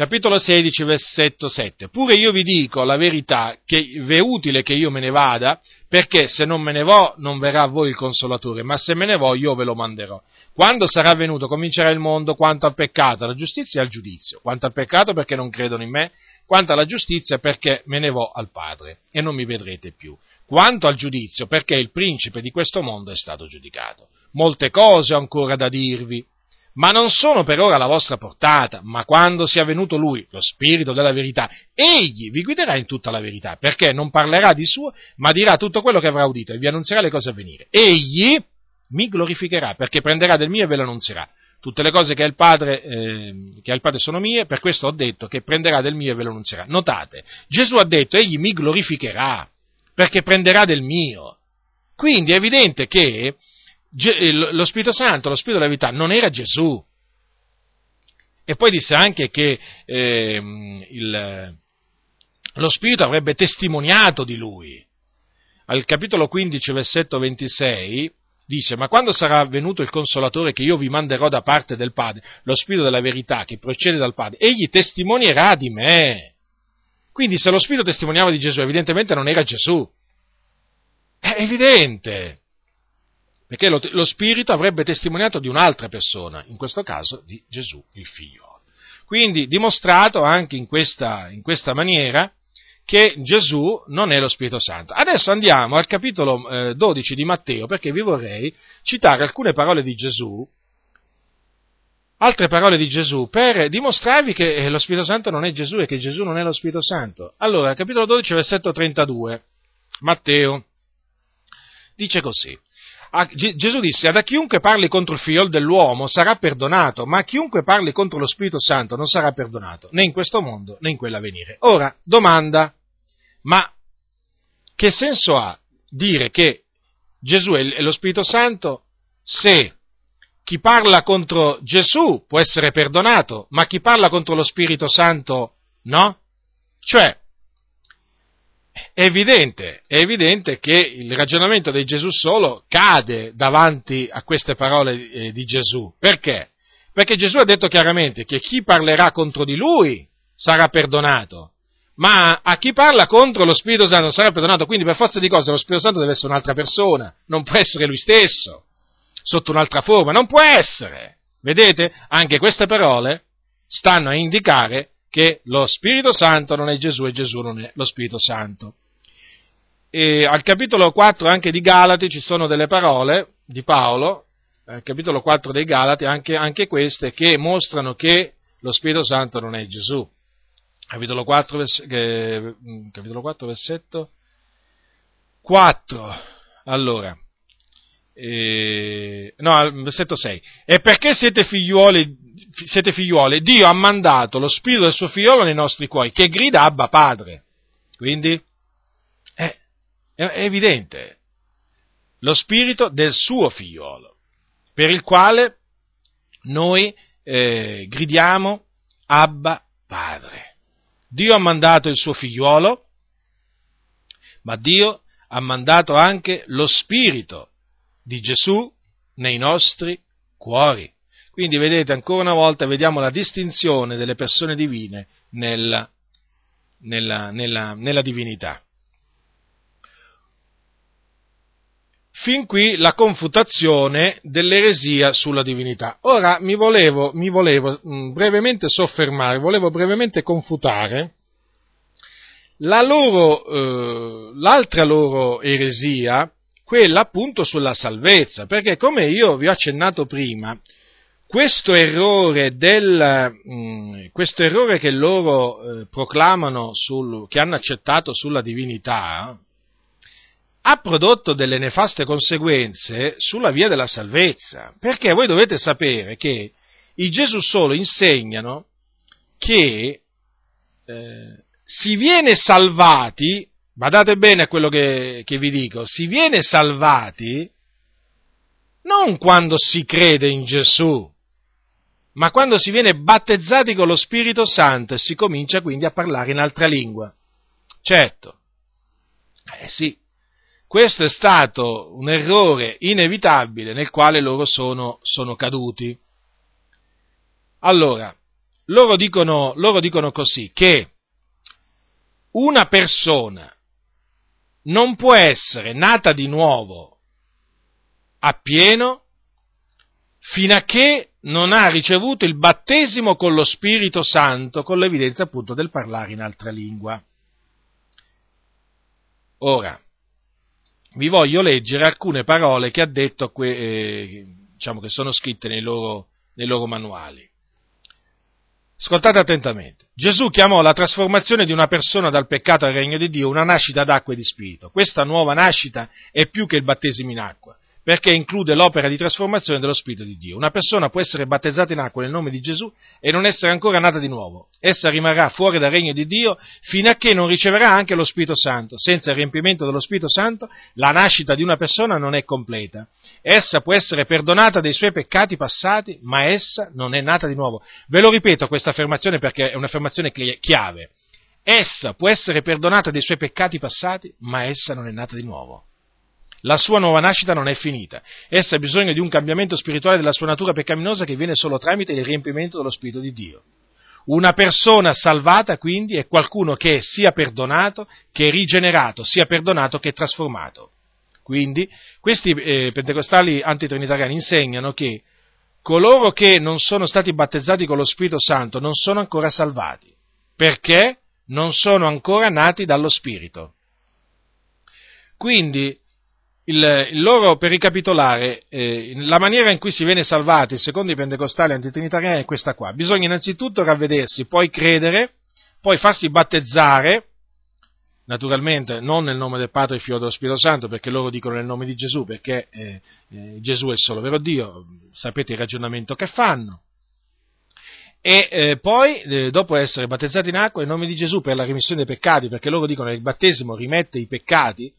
Capitolo 16, versetto 7. Pure io vi dico la verità che è utile che io me ne vada, perché se non me ne vo non verrà a voi il consolatore, ma se me ne vo io ve lo manderò. Quando sarà venuto comincerà il mondo quanto al peccato, alla giustizia e al giudizio. Quanto al peccato perché non credono in me, quanto alla giustizia perché me ne vo al Padre e non mi vedrete più. Quanto al giudizio perché il principe di questo mondo è stato giudicato. Molte cose ho ancora da dirvi ma non sono per ora alla vostra portata, ma quando sia venuto Lui, lo Spirito della verità, Egli vi guiderà in tutta la verità, perché non parlerà di suo, ma dirà tutto quello che avrà udito e vi annunzierà le cose a venire. Egli mi glorificherà, perché prenderà del mio e ve lo annunzierà. Tutte le cose che ha il Padre, eh, che ha il padre sono mie, per questo ho detto che prenderà del mio e ve lo annunzierà. Notate, Gesù ha detto, Egli mi glorificherà, perché prenderà del mio. Quindi è evidente che lo Spirito Santo, lo Spirito della verità, non era Gesù. E poi disse anche che eh, il, lo Spirito avrebbe testimoniato di lui. Al capitolo 15, versetto 26, dice, ma quando sarà venuto il consolatore che io vi manderò da parte del Padre, lo Spirito della verità che procede dal Padre, egli testimonierà di me. Quindi se lo Spirito testimoniava di Gesù, evidentemente non era Gesù. È evidente. Perché lo, lo Spirito avrebbe testimoniato di un'altra persona, in questo caso di Gesù, il Figlio. Quindi dimostrato anche in questa, in questa maniera che Gesù non è lo Spirito Santo. Adesso andiamo al capitolo eh, 12 di Matteo perché vi vorrei citare alcune parole di Gesù, altre parole di Gesù, per dimostrarvi che eh, lo Spirito Santo non è Gesù e che Gesù non è lo Spirito Santo. Allora, capitolo 12, versetto 32, Matteo, dice così. A, Gesù disse, ad a chiunque parli contro il figlio dell'uomo sarà perdonato, ma a chiunque parli contro lo Spirito Santo non sarà perdonato, né in questo mondo né in quello a venire. Ora, domanda, ma che senso ha dire che Gesù è lo Spirito Santo se chi parla contro Gesù può essere perdonato, ma chi parla contro lo Spirito Santo no? Cioè, è evidente, è evidente che il ragionamento di Gesù solo cade davanti a queste parole eh, di Gesù. Perché? Perché Gesù ha detto chiaramente che chi parlerà contro di lui sarà perdonato, ma a chi parla contro lo Spirito Santo sarà perdonato, quindi per forza di cose lo Spirito Santo deve essere un'altra persona, non può essere lui stesso, sotto un'altra forma, non può essere. Vedete? Anche queste parole stanno a indicare che lo Spirito Santo non è Gesù e Gesù non è lo Spirito Santo. E al capitolo 4 anche di Galati ci sono delle parole di Paolo, al capitolo 4 dei Galati, anche, anche queste, che mostrano che lo Spirito Santo non è Gesù. Capitolo 4, vers- eh, capitolo 4 versetto 4. Allora, eh, no, versetto 6. E perché siete figliuoli, siete figliuoli, Dio ha mandato lo spirito del suo figliolo nei nostri cuori, che grida Abba Padre. Quindi, è, è evidente, lo spirito del suo figliolo, per il quale noi eh, gridiamo Abba Padre. Dio ha mandato il suo figliuolo, ma Dio ha mandato anche lo spirito di Gesù nei nostri cuori. Quindi vedete, ancora una volta vediamo la distinzione delle persone divine nella, nella, nella, nella divinità. Fin qui la confutazione dell'eresia sulla divinità. Ora mi volevo, mi volevo mh, brevemente soffermare, volevo brevemente confutare la loro, eh, l'altra loro eresia, quella appunto sulla salvezza, perché come io vi ho accennato prima, questo errore, del, mh, mm, questo errore che loro eh, proclamano, sul, che hanno accettato sulla divinità, ha prodotto delle nefaste conseguenze sulla via della salvezza, perché voi dovete sapere che i Gesù solo insegnano che eh, si viene salvati badate bene a quello che, che vi dico, si viene salvati non quando si crede in Gesù, ma quando si viene battezzati con lo Spirito Santo e si comincia quindi a parlare in altra lingua. Certo, eh sì, questo è stato un errore inevitabile nel quale loro sono, sono caduti. Allora, loro dicono, loro dicono così, che una persona non può essere nata di nuovo appieno fino a che non ha ricevuto il battesimo con lo Spirito Santo, con l'evidenza appunto del parlare in altra lingua. Ora, vi voglio leggere alcune parole che ha detto, eh, diciamo che sono scritte nei loro, nei loro manuali. Ascoltate attentamente. Gesù chiamò la trasformazione di una persona dal peccato al regno di Dio una nascita d'acqua e di spirito. Questa nuova nascita è più che il battesimo in acqua, perché include l'opera di trasformazione dello Spirito di Dio. Una persona può essere battezzata in acqua nel nome di Gesù e non essere ancora nata di nuovo. Essa rimarrà fuori dal regno di Dio fino a che non riceverà anche lo Spirito Santo. Senza il riempimento dello Spirito Santo la nascita di una persona non è completa. Essa può essere perdonata dei suoi peccati passati, ma essa non è nata di nuovo. Ve lo ripeto questa affermazione perché è un'affermazione chiave. Essa può essere perdonata dei suoi peccati passati, ma essa non è nata di nuovo. La sua nuova nascita non è finita. Essa ha bisogno di un cambiamento spirituale della sua natura peccaminosa che viene solo tramite il riempimento dello Spirito di Dio. Una persona salvata, quindi, è qualcuno che è sia perdonato che rigenerato, sia perdonato che trasformato. Quindi, questi eh, pentecostali antitrinitariani insegnano che coloro che non sono stati battezzati con lo Spirito Santo non sono ancora salvati, perché non sono ancora nati dallo Spirito. Quindi, il, il loro, per ricapitolare, eh, la maniera in cui si viene salvati, secondo i pentecostali antitrinitariani, è questa qua. Bisogna innanzitutto ravvedersi, poi credere, poi farsi battezzare, naturalmente non nel nome del Padre, Figlio e dello Spirito Santo, perché loro dicono nel nome di Gesù, perché eh, eh, Gesù è solo vero Dio, sapete il ragionamento che fanno. E eh, poi, eh, dopo essere battezzati in acqua, in nome di Gesù per la remissione dei peccati, perché loro dicono che il battesimo rimette i peccati,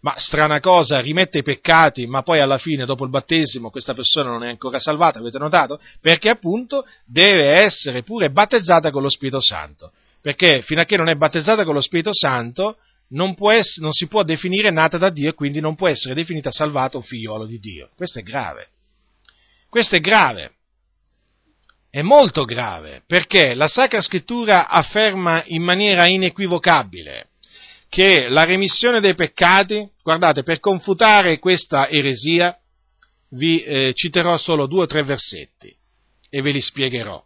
ma strana cosa, rimette i peccati, ma poi alla fine, dopo il battesimo, questa persona non è ancora salvata, avete notato? Perché appunto deve essere pure battezzata con lo Spirito Santo. Perché fino a che non è battezzata con lo Spirito Santo, non, essere, non si può definire nata da Dio e quindi non può essere definita salvata un figliolo di Dio. Questo è grave. Questo è grave. È molto grave, perché la Sacra Scrittura afferma in maniera inequivocabile che la remissione dei peccati, guardate, per confutare questa eresia, vi eh, citerò solo due o tre versetti e ve li spiegherò.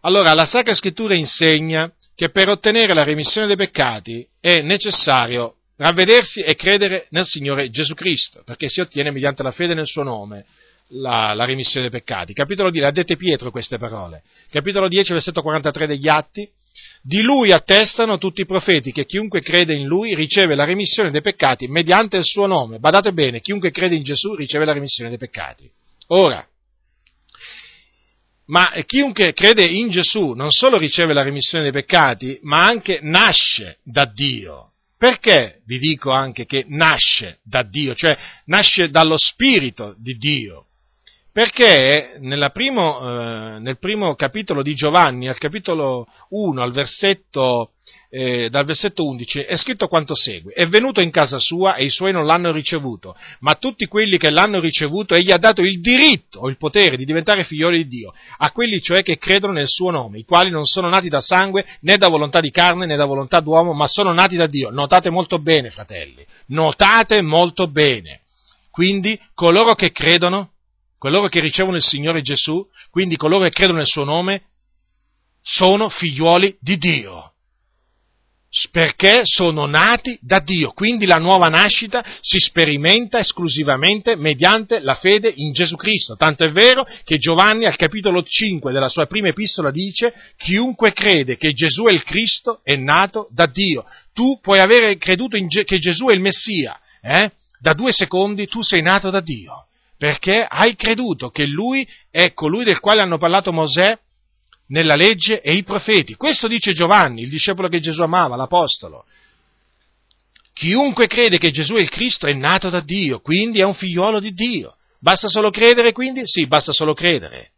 Allora, la Sacra Scrittura insegna che per ottenere la remissione dei peccati è necessario ravvedersi e credere nel Signore Gesù Cristo, perché si ottiene mediante la fede nel suo nome la, la remissione dei peccati. Capitolo 10, ha dette Pietro queste parole. Capitolo 10, versetto 43 degli Atti, di lui attestano tutti i profeti che chiunque crede in lui riceve la remissione dei peccati mediante il suo nome. Badate bene, chiunque crede in Gesù riceve la remissione dei peccati. Ora, ma chiunque crede in Gesù non solo riceve la remissione dei peccati, ma anche nasce da Dio. Perché vi dico anche che nasce da Dio, cioè nasce dallo Spirito di Dio? Perché primo, eh, nel primo capitolo di Giovanni, al capitolo 1, al versetto, eh, dal versetto 11, è scritto quanto segue. È venuto in casa sua e i suoi non l'hanno ricevuto, ma tutti quelli che l'hanno ricevuto egli ha dato il diritto o il potere di diventare figlioli di Dio, a quelli cioè che credono nel suo nome, i quali non sono nati da sangue, né da volontà di carne, né da volontà d'uomo, ma sono nati da Dio. Notate molto bene, fratelli, notate molto bene. Quindi coloro che credono coloro che ricevono il Signore Gesù, quindi coloro che credono nel suo nome, sono figliuoli di Dio. Perché sono nati da Dio, quindi la nuova nascita si sperimenta esclusivamente mediante la fede in Gesù Cristo. Tanto è vero che Giovanni al capitolo 5 della sua prima epistola dice chiunque crede che Gesù è il Cristo è nato da Dio. Tu puoi avere creduto Ge- che Gesù è il Messia, eh? da due secondi tu sei nato da Dio perché hai creduto che lui è colui del quale hanno parlato Mosè nella legge e i profeti. Questo dice Giovanni, il discepolo che Gesù amava, l'apostolo. Chiunque crede che Gesù è il Cristo è nato da Dio, quindi è un figliuolo di Dio. Basta solo credere, quindi? Sì, basta solo credere.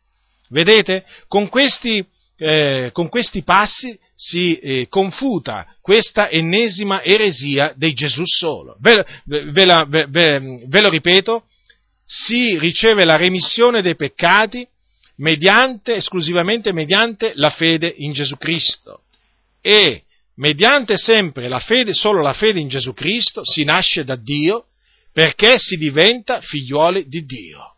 Vedete? Con questi, eh, con questi passi si eh, confuta questa ennesima eresia dei Gesù solo. Ve, ve, ve, ve lo ripeto, si riceve la remissione dei peccati mediante, esclusivamente mediante la fede in Gesù Cristo. E mediante sempre la fede, solo la fede in Gesù Cristo, si nasce da Dio perché si diventa figliuoli di Dio.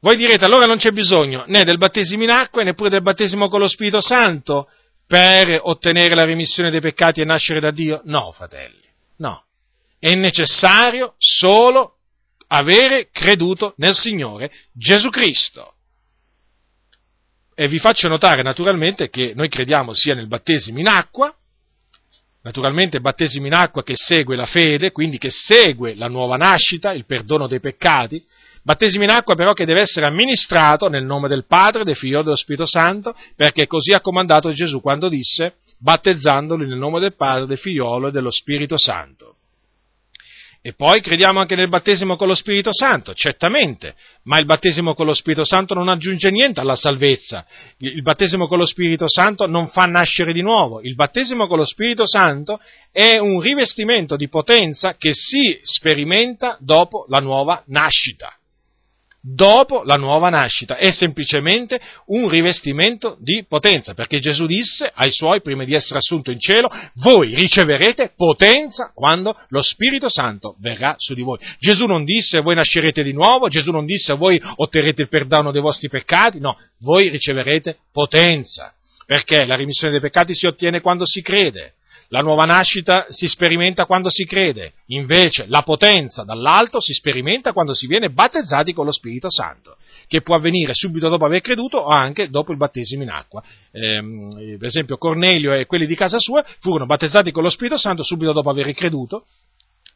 Voi direte allora non c'è bisogno né del battesimo in acqua neppure del battesimo con lo Spirito Santo per ottenere la remissione dei peccati e nascere da Dio? No, fratelli, no. È necessario solo avere creduto nel Signore Gesù Cristo. E vi faccio notare naturalmente che noi crediamo sia nel battesimo in acqua, naturalmente battesimo in acqua che segue la fede, quindi che segue la nuova nascita, il perdono dei peccati, battesimo in acqua però che deve essere amministrato nel nome del Padre, del Figlio e dello Spirito Santo, perché così ha comandato Gesù quando disse battezzandoli nel nome del Padre, del Figliolo e dello Spirito Santo. E poi crediamo anche nel battesimo con lo Spirito Santo, certamente, ma il battesimo con lo Spirito Santo non aggiunge niente alla salvezza. Il battesimo con lo Spirito Santo non fa nascere di nuovo. Il battesimo con lo Spirito Santo è un rivestimento di potenza che si sperimenta dopo la nuova nascita dopo la nuova nascita, è semplicemente un rivestimento di potenza, perché Gesù disse ai suoi, prima di essere assunto in cielo, voi riceverete potenza quando lo Spirito Santo verrà su di voi. Gesù non disse voi nascerete di nuovo, Gesù non disse voi otterrete il perdono dei vostri peccati, no, voi riceverete potenza, perché la rimissione dei peccati si ottiene quando si crede. La nuova nascita si sperimenta quando si crede, invece la potenza dall'alto si sperimenta quando si viene battezzati con lo Spirito Santo, che può avvenire subito dopo aver creduto o anche dopo il battesimo in acqua. Eh, per esempio Cornelio e quelli di casa sua furono battezzati con lo Spirito Santo subito dopo aver creduto,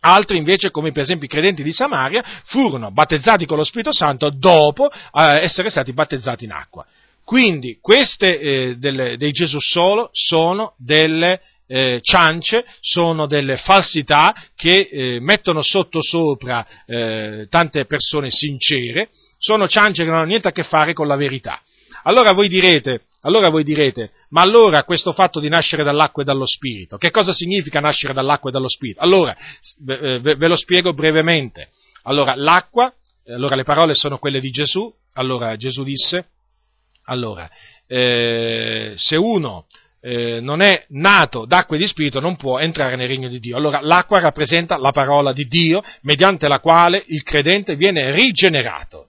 Altri invece, come per esempio i credenti di Samaria, furono battezzati con lo Spirito Santo dopo eh, essere stati battezzati in acqua. Quindi queste eh, delle, dei Gesù solo sono delle eh, ciance, sono delle falsità che eh, mettono sotto sopra eh, tante persone sincere, sono ciance che non hanno niente a che fare con la verità. Allora voi direte, allora voi direte, ma allora questo fatto di nascere dall'acqua e dallo spirito, che cosa significa nascere dall'acqua e dallo spirito? Allora, ve, ve lo spiego brevemente. Allora, l'acqua, allora le parole sono quelle di Gesù, allora Gesù disse, allora, eh, se uno eh, non è nato d'acqua e di spirito non può entrare nel regno di Dio. Allora l'acqua rappresenta la parola di Dio mediante la quale il credente viene rigenerato.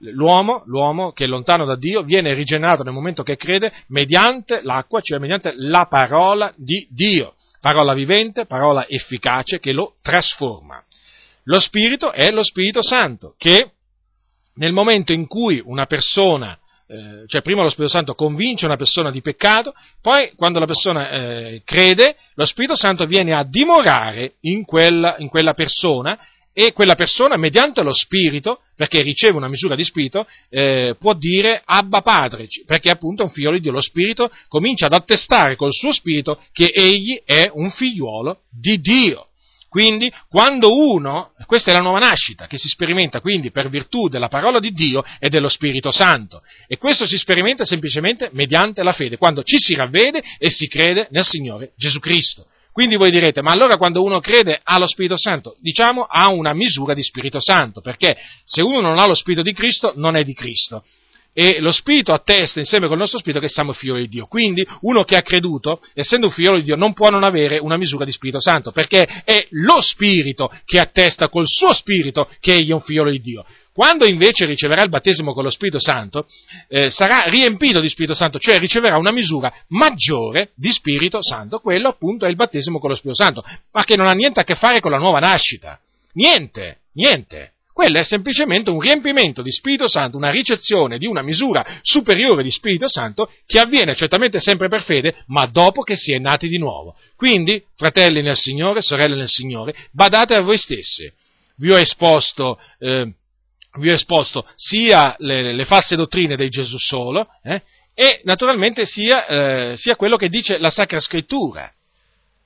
L'uomo, l'uomo che è lontano da Dio viene rigenerato nel momento che crede mediante l'acqua, cioè mediante la parola di Dio. Parola vivente, parola efficace che lo trasforma. Lo Spirito è lo Spirito Santo che nel momento in cui una persona eh, cioè prima lo Spirito Santo convince una persona di peccato, poi quando la persona eh, crede, lo Spirito Santo viene a dimorare in quella, in quella, persona e quella persona, mediante lo Spirito, perché riceve una misura di Spirito, eh, può dire Abba Padre, perché appunto è un figliolo di Dio. Lo Spirito comincia ad attestare col suo Spirito che egli è un figliuolo di Dio. Quindi, quando uno, questa è la nuova nascita che si sperimenta quindi per virtù della parola di Dio e dello Spirito Santo. E questo si sperimenta semplicemente mediante la fede, quando ci si ravvede e si crede nel Signore Gesù Cristo. Quindi voi direte, ma allora quando uno crede ha lo Spirito Santo? Diciamo ha una misura di Spirito Santo, perché se uno non ha lo Spirito di Cristo non è di Cristo e lo Spirito attesta insieme col nostro Spirito che siamo figli di Dio. Quindi uno che ha creduto, essendo un figlio di Dio, non può non avere una misura di Spirito Santo, perché è lo Spirito che attesta col suo Spirito che egli è un figlio di Dio. Quando invece riceverà il battesimo con lo Spirito Santo, eh, sarà riempito di Spirito Santo, cioè riceverà una misura maggiore di Spirito Santo, quello appunto è il battesimo con lo Spirito Santo, ma che non ha niente a che fare con la nuova nascita. Niente, niente. Quello è semplicemente un riempimento di Spirito Santo, una ricezione di una misura superiore di Spirito Santo che avviene certamente sempre per fede, ma dopo che si è nati di nuovo. Quindi, fratelli nel Signore, sorelle nel Signore, badate a voi stessi. Vi ho esposto, eh, vi ho esposto sia le, le, false dottrine del Gesù solo, eh, e naturalmente sia, eh, sia quello che dice la Sacra Scrittura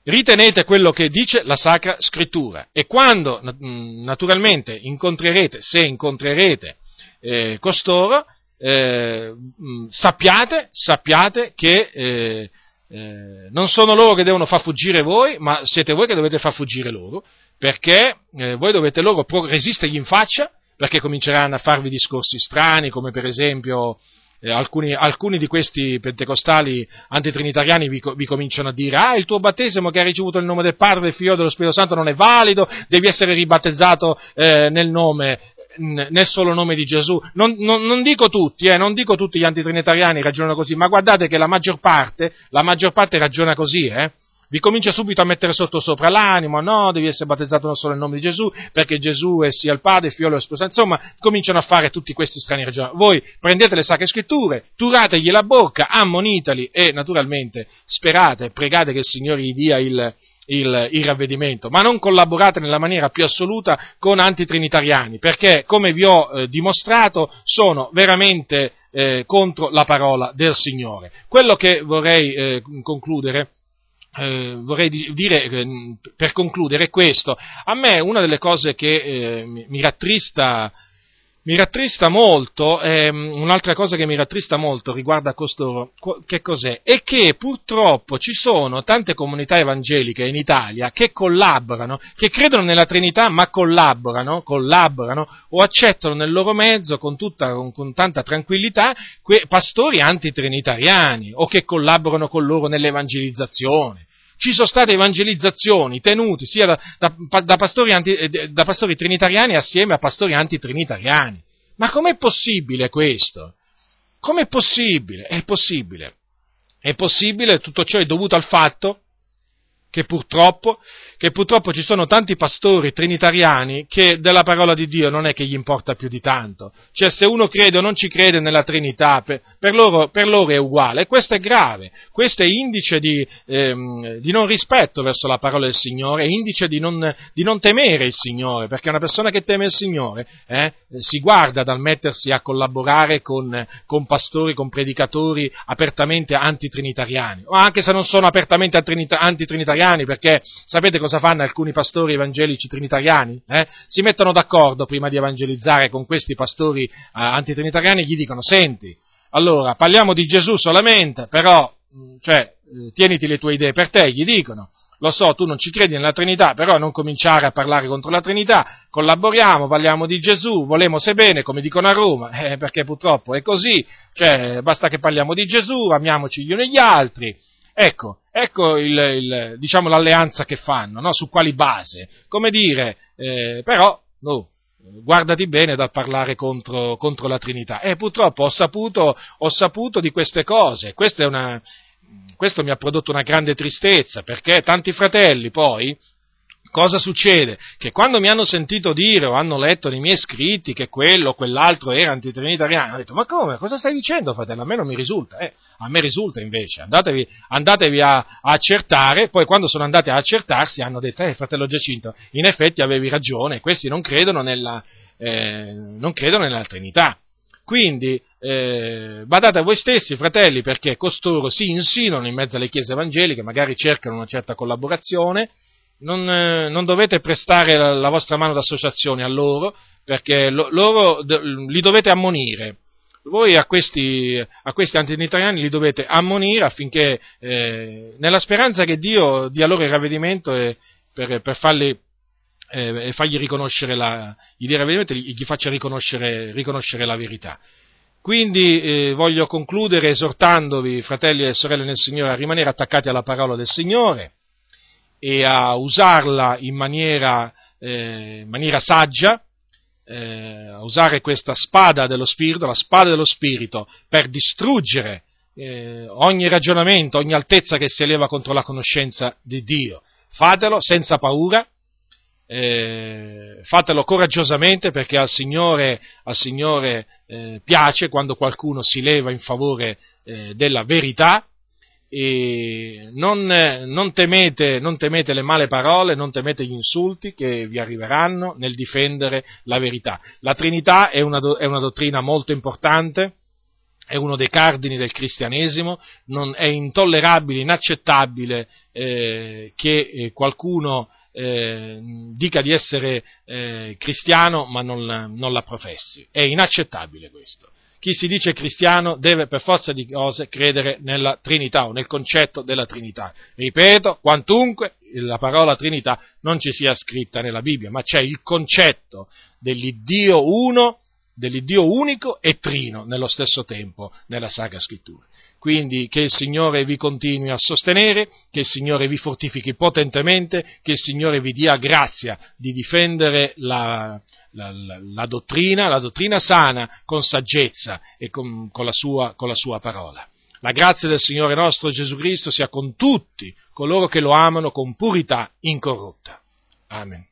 ritenete quello che dice la Sacra Scrittura. E quando mm, naturalmente incontrerete, se incontrerete eh, costoro, eh, mm, sappiate, sappiate che eh, eh, non sono loro che devono far fuggire voi, ma siete voi che dovete far fuggire loro, perché eh, voi dovete loro resistergli in faccia, perché cominceranno a farvi discorsi strani, come per esempio eh, alcuni, alcuni, di questi pentecostali antitrinitariani vi, vi, cominciano a dire ah il tuo battesimo che hai ricevuto il nome del Padre, del Figlio e dello Spirito Santo non è valido, devi essere ribattezzato eh, nel nome nel solo nome di Gesù. Non, non, non dico tutti, eh, non dico tutti gli antitrinitariani ragionano così, ma guardate che la maggior parte, la maggior parte ragiona così, eh. Vi comincia subito a mettere sotto sopra l'animo, no, devi essere battezzato non solo nel nome di Gesù, perché Gesù è sia il Padre, il Figlio e lo Spirito insomma, cominciano a fare tutti questi strani ragionamenti. Voi prendete le sacre scritture, turategli la bocca, ammonitali e naturalmente sperate, pregate che il Signore gli dia il, il, il, ravvedimento, ma non collaborate nella maniera più assoluta con antitrinitariani, perché, come vi ho eh, dimostrato, sono veramente eh, contro la parola del Signore. Quello che vorrei eh, concludere eh, vorrei dire eh, per concludere questo. A me una delle cose che eh, mi rattrista mi rattrista molto, ehm, un'altra cosa che mi rattrista molto riguarda costoro, che cos'è? È che purtroppo ci sono tante comunità evangeliche in Italia che collaborano, che credono nella Trinità ma collaborano, collaborano o accettano nel loro mezzo con, tutta, con, con tanta tranquillità que, pastori antitrinitariani o che collaborano con loro nell'evangelizzazione ci sono state evangelizzazioni tenute sia da, da, da, pastori, anti, eh, da pastori trinitariani assieme a pastori antitrinitariani. Ma com'è possibile questo? Com'è possibile? È possibile. È possibile, tutto ciò è dovuto al fatto che purtroppo, che purtroppo, ci sono tanti pastori trinitariani che della parola di Dio non è che gli importa più di tanto. Cioè se uno crede o non ci crede nella Trinità, per, per, loro, per loro, è uguale. Questo è grave, questo è indice di, ehm, di, non rispetto verso la parola del Signore, è indice di non, di non, temere il Signore, perché una persona che teme il Signore eh, si guarda dal mettersi a collaborare con, con pastori, con predicatori apertamente antitrinitariani, o anche se non sono apertamente antitrinitariani, trinitariani, perché sapete cosa fanno alcuni pastori evangelici trinitariani? Eh? Si mettono d'accordo prima di evangelizzare con questi pastori eh, antitrinitariani e gli dicono, senti, allora parliamo di Gesù solamente, però, mm, cioè, eh, tieniti le tue idee per te, gli dicono. Lo so, tu non ci credi nella Trinità, però non cominciare a parlare contro la Trinità, collaboriamo, parliamo di Gesù, volemo se bene, come dicono a Roma, (laughs) eh, perché purtroppo è così, cioè basta che parliamo di Gesù, amiamoci gli uni gli altri, Ecco, ecco il, il, diciamo, l'alleanza che fanno, no? su quali base. Come dire, eh, però, no, guardati bene dal parlare contro, contro la Trinità. E purtroppo ho saputo, ho saputo di queste cose. Una, questo mi ha prodotto una grande tristezza, perché tanti fratelli poi, cosa succede? Che quando mi hanno sentito dire o hanno letto nei miei scritti che quello o quell'altro era antitrinitariano, hanno detto, ma come? Cosa stai dicendo, fratello? A me non mi risulta. Eh, a me risulta invece. Andatevi, andatevi a, a, accertare, poi quando sono andati a accertarsi hanno detto, eh, fratello Giacinto, in effetti avevi ragione, questi non credono nella, eh, non credono nella Trinità. Quindi eh, badate a voi stessi, fratelli, perché costoro si insinuano in mezzo alle chiese evangeliche, magari cercano una certa collaborazione, non, eh, non, dovete prestare la, la, vostra mano d'associazione a loro, perché lo, loro li dovete ammonire. Voi a questi, a questi antitrinitariani li dovete ammonire affinché, eh, nella speranza che Dio dia loro il ravvedimento e per, per farli, eh, fargli riconoscere la, gli, gli faccia riconoscere, riconoscere la verità. Quindi eh, voglio concludere esortandovi, fratelli e sorelle nel Signore, a rimanere attaccati alla parola del Signore, e a usarla in maniera, eh, maniera saggia, eh, a usare questa spada dello Spirito, la spada dello Spirito, per distruggere eh, ogni ragionamento, ogni altezza che si eleva contro la conoscenza di Dio. Fatelo senza paura, eh, fatelo coraggiosamente perché al Signore, al Signore eh, piace quando qualcuno si leva in favore eh, della verità non, non, temete, non, temete, le male parole, non temete gli insulti che vi arriveranno nel difendere la verità. La Trinità è una, è una dottrina molto importante, è uno dei cardini del cristianesimo, non, è intollerabile, inaccettabile eh, che eh, qualcuno eh, dica di essere eh, cristiano ma non, non la professi. È inaccettabile questo chi si dice cristiano deve per forza di cose credere nella Trinità o nel concetto della Trinità. Ripeto, quantunque la parola Trinità non ci sia scritta nella Bibbia, ma c'è il concetto dell'Iddio uno, dell'Iddio unico e trino nello stesso tempo nella Sacra Scrittura. Quindi che il Signore vi continui a sostenere, che il Signore vi fortifichi potentemente, che il Signore vi dia grazia di difendere la, la, la, la dottrina, la dottrina sana con saggezza e con, con, sua, con la sua parola. La grazia del Signore nostro Gesù Cristo sia con tutti coloro che lo amano con purità incorrotta. Amen.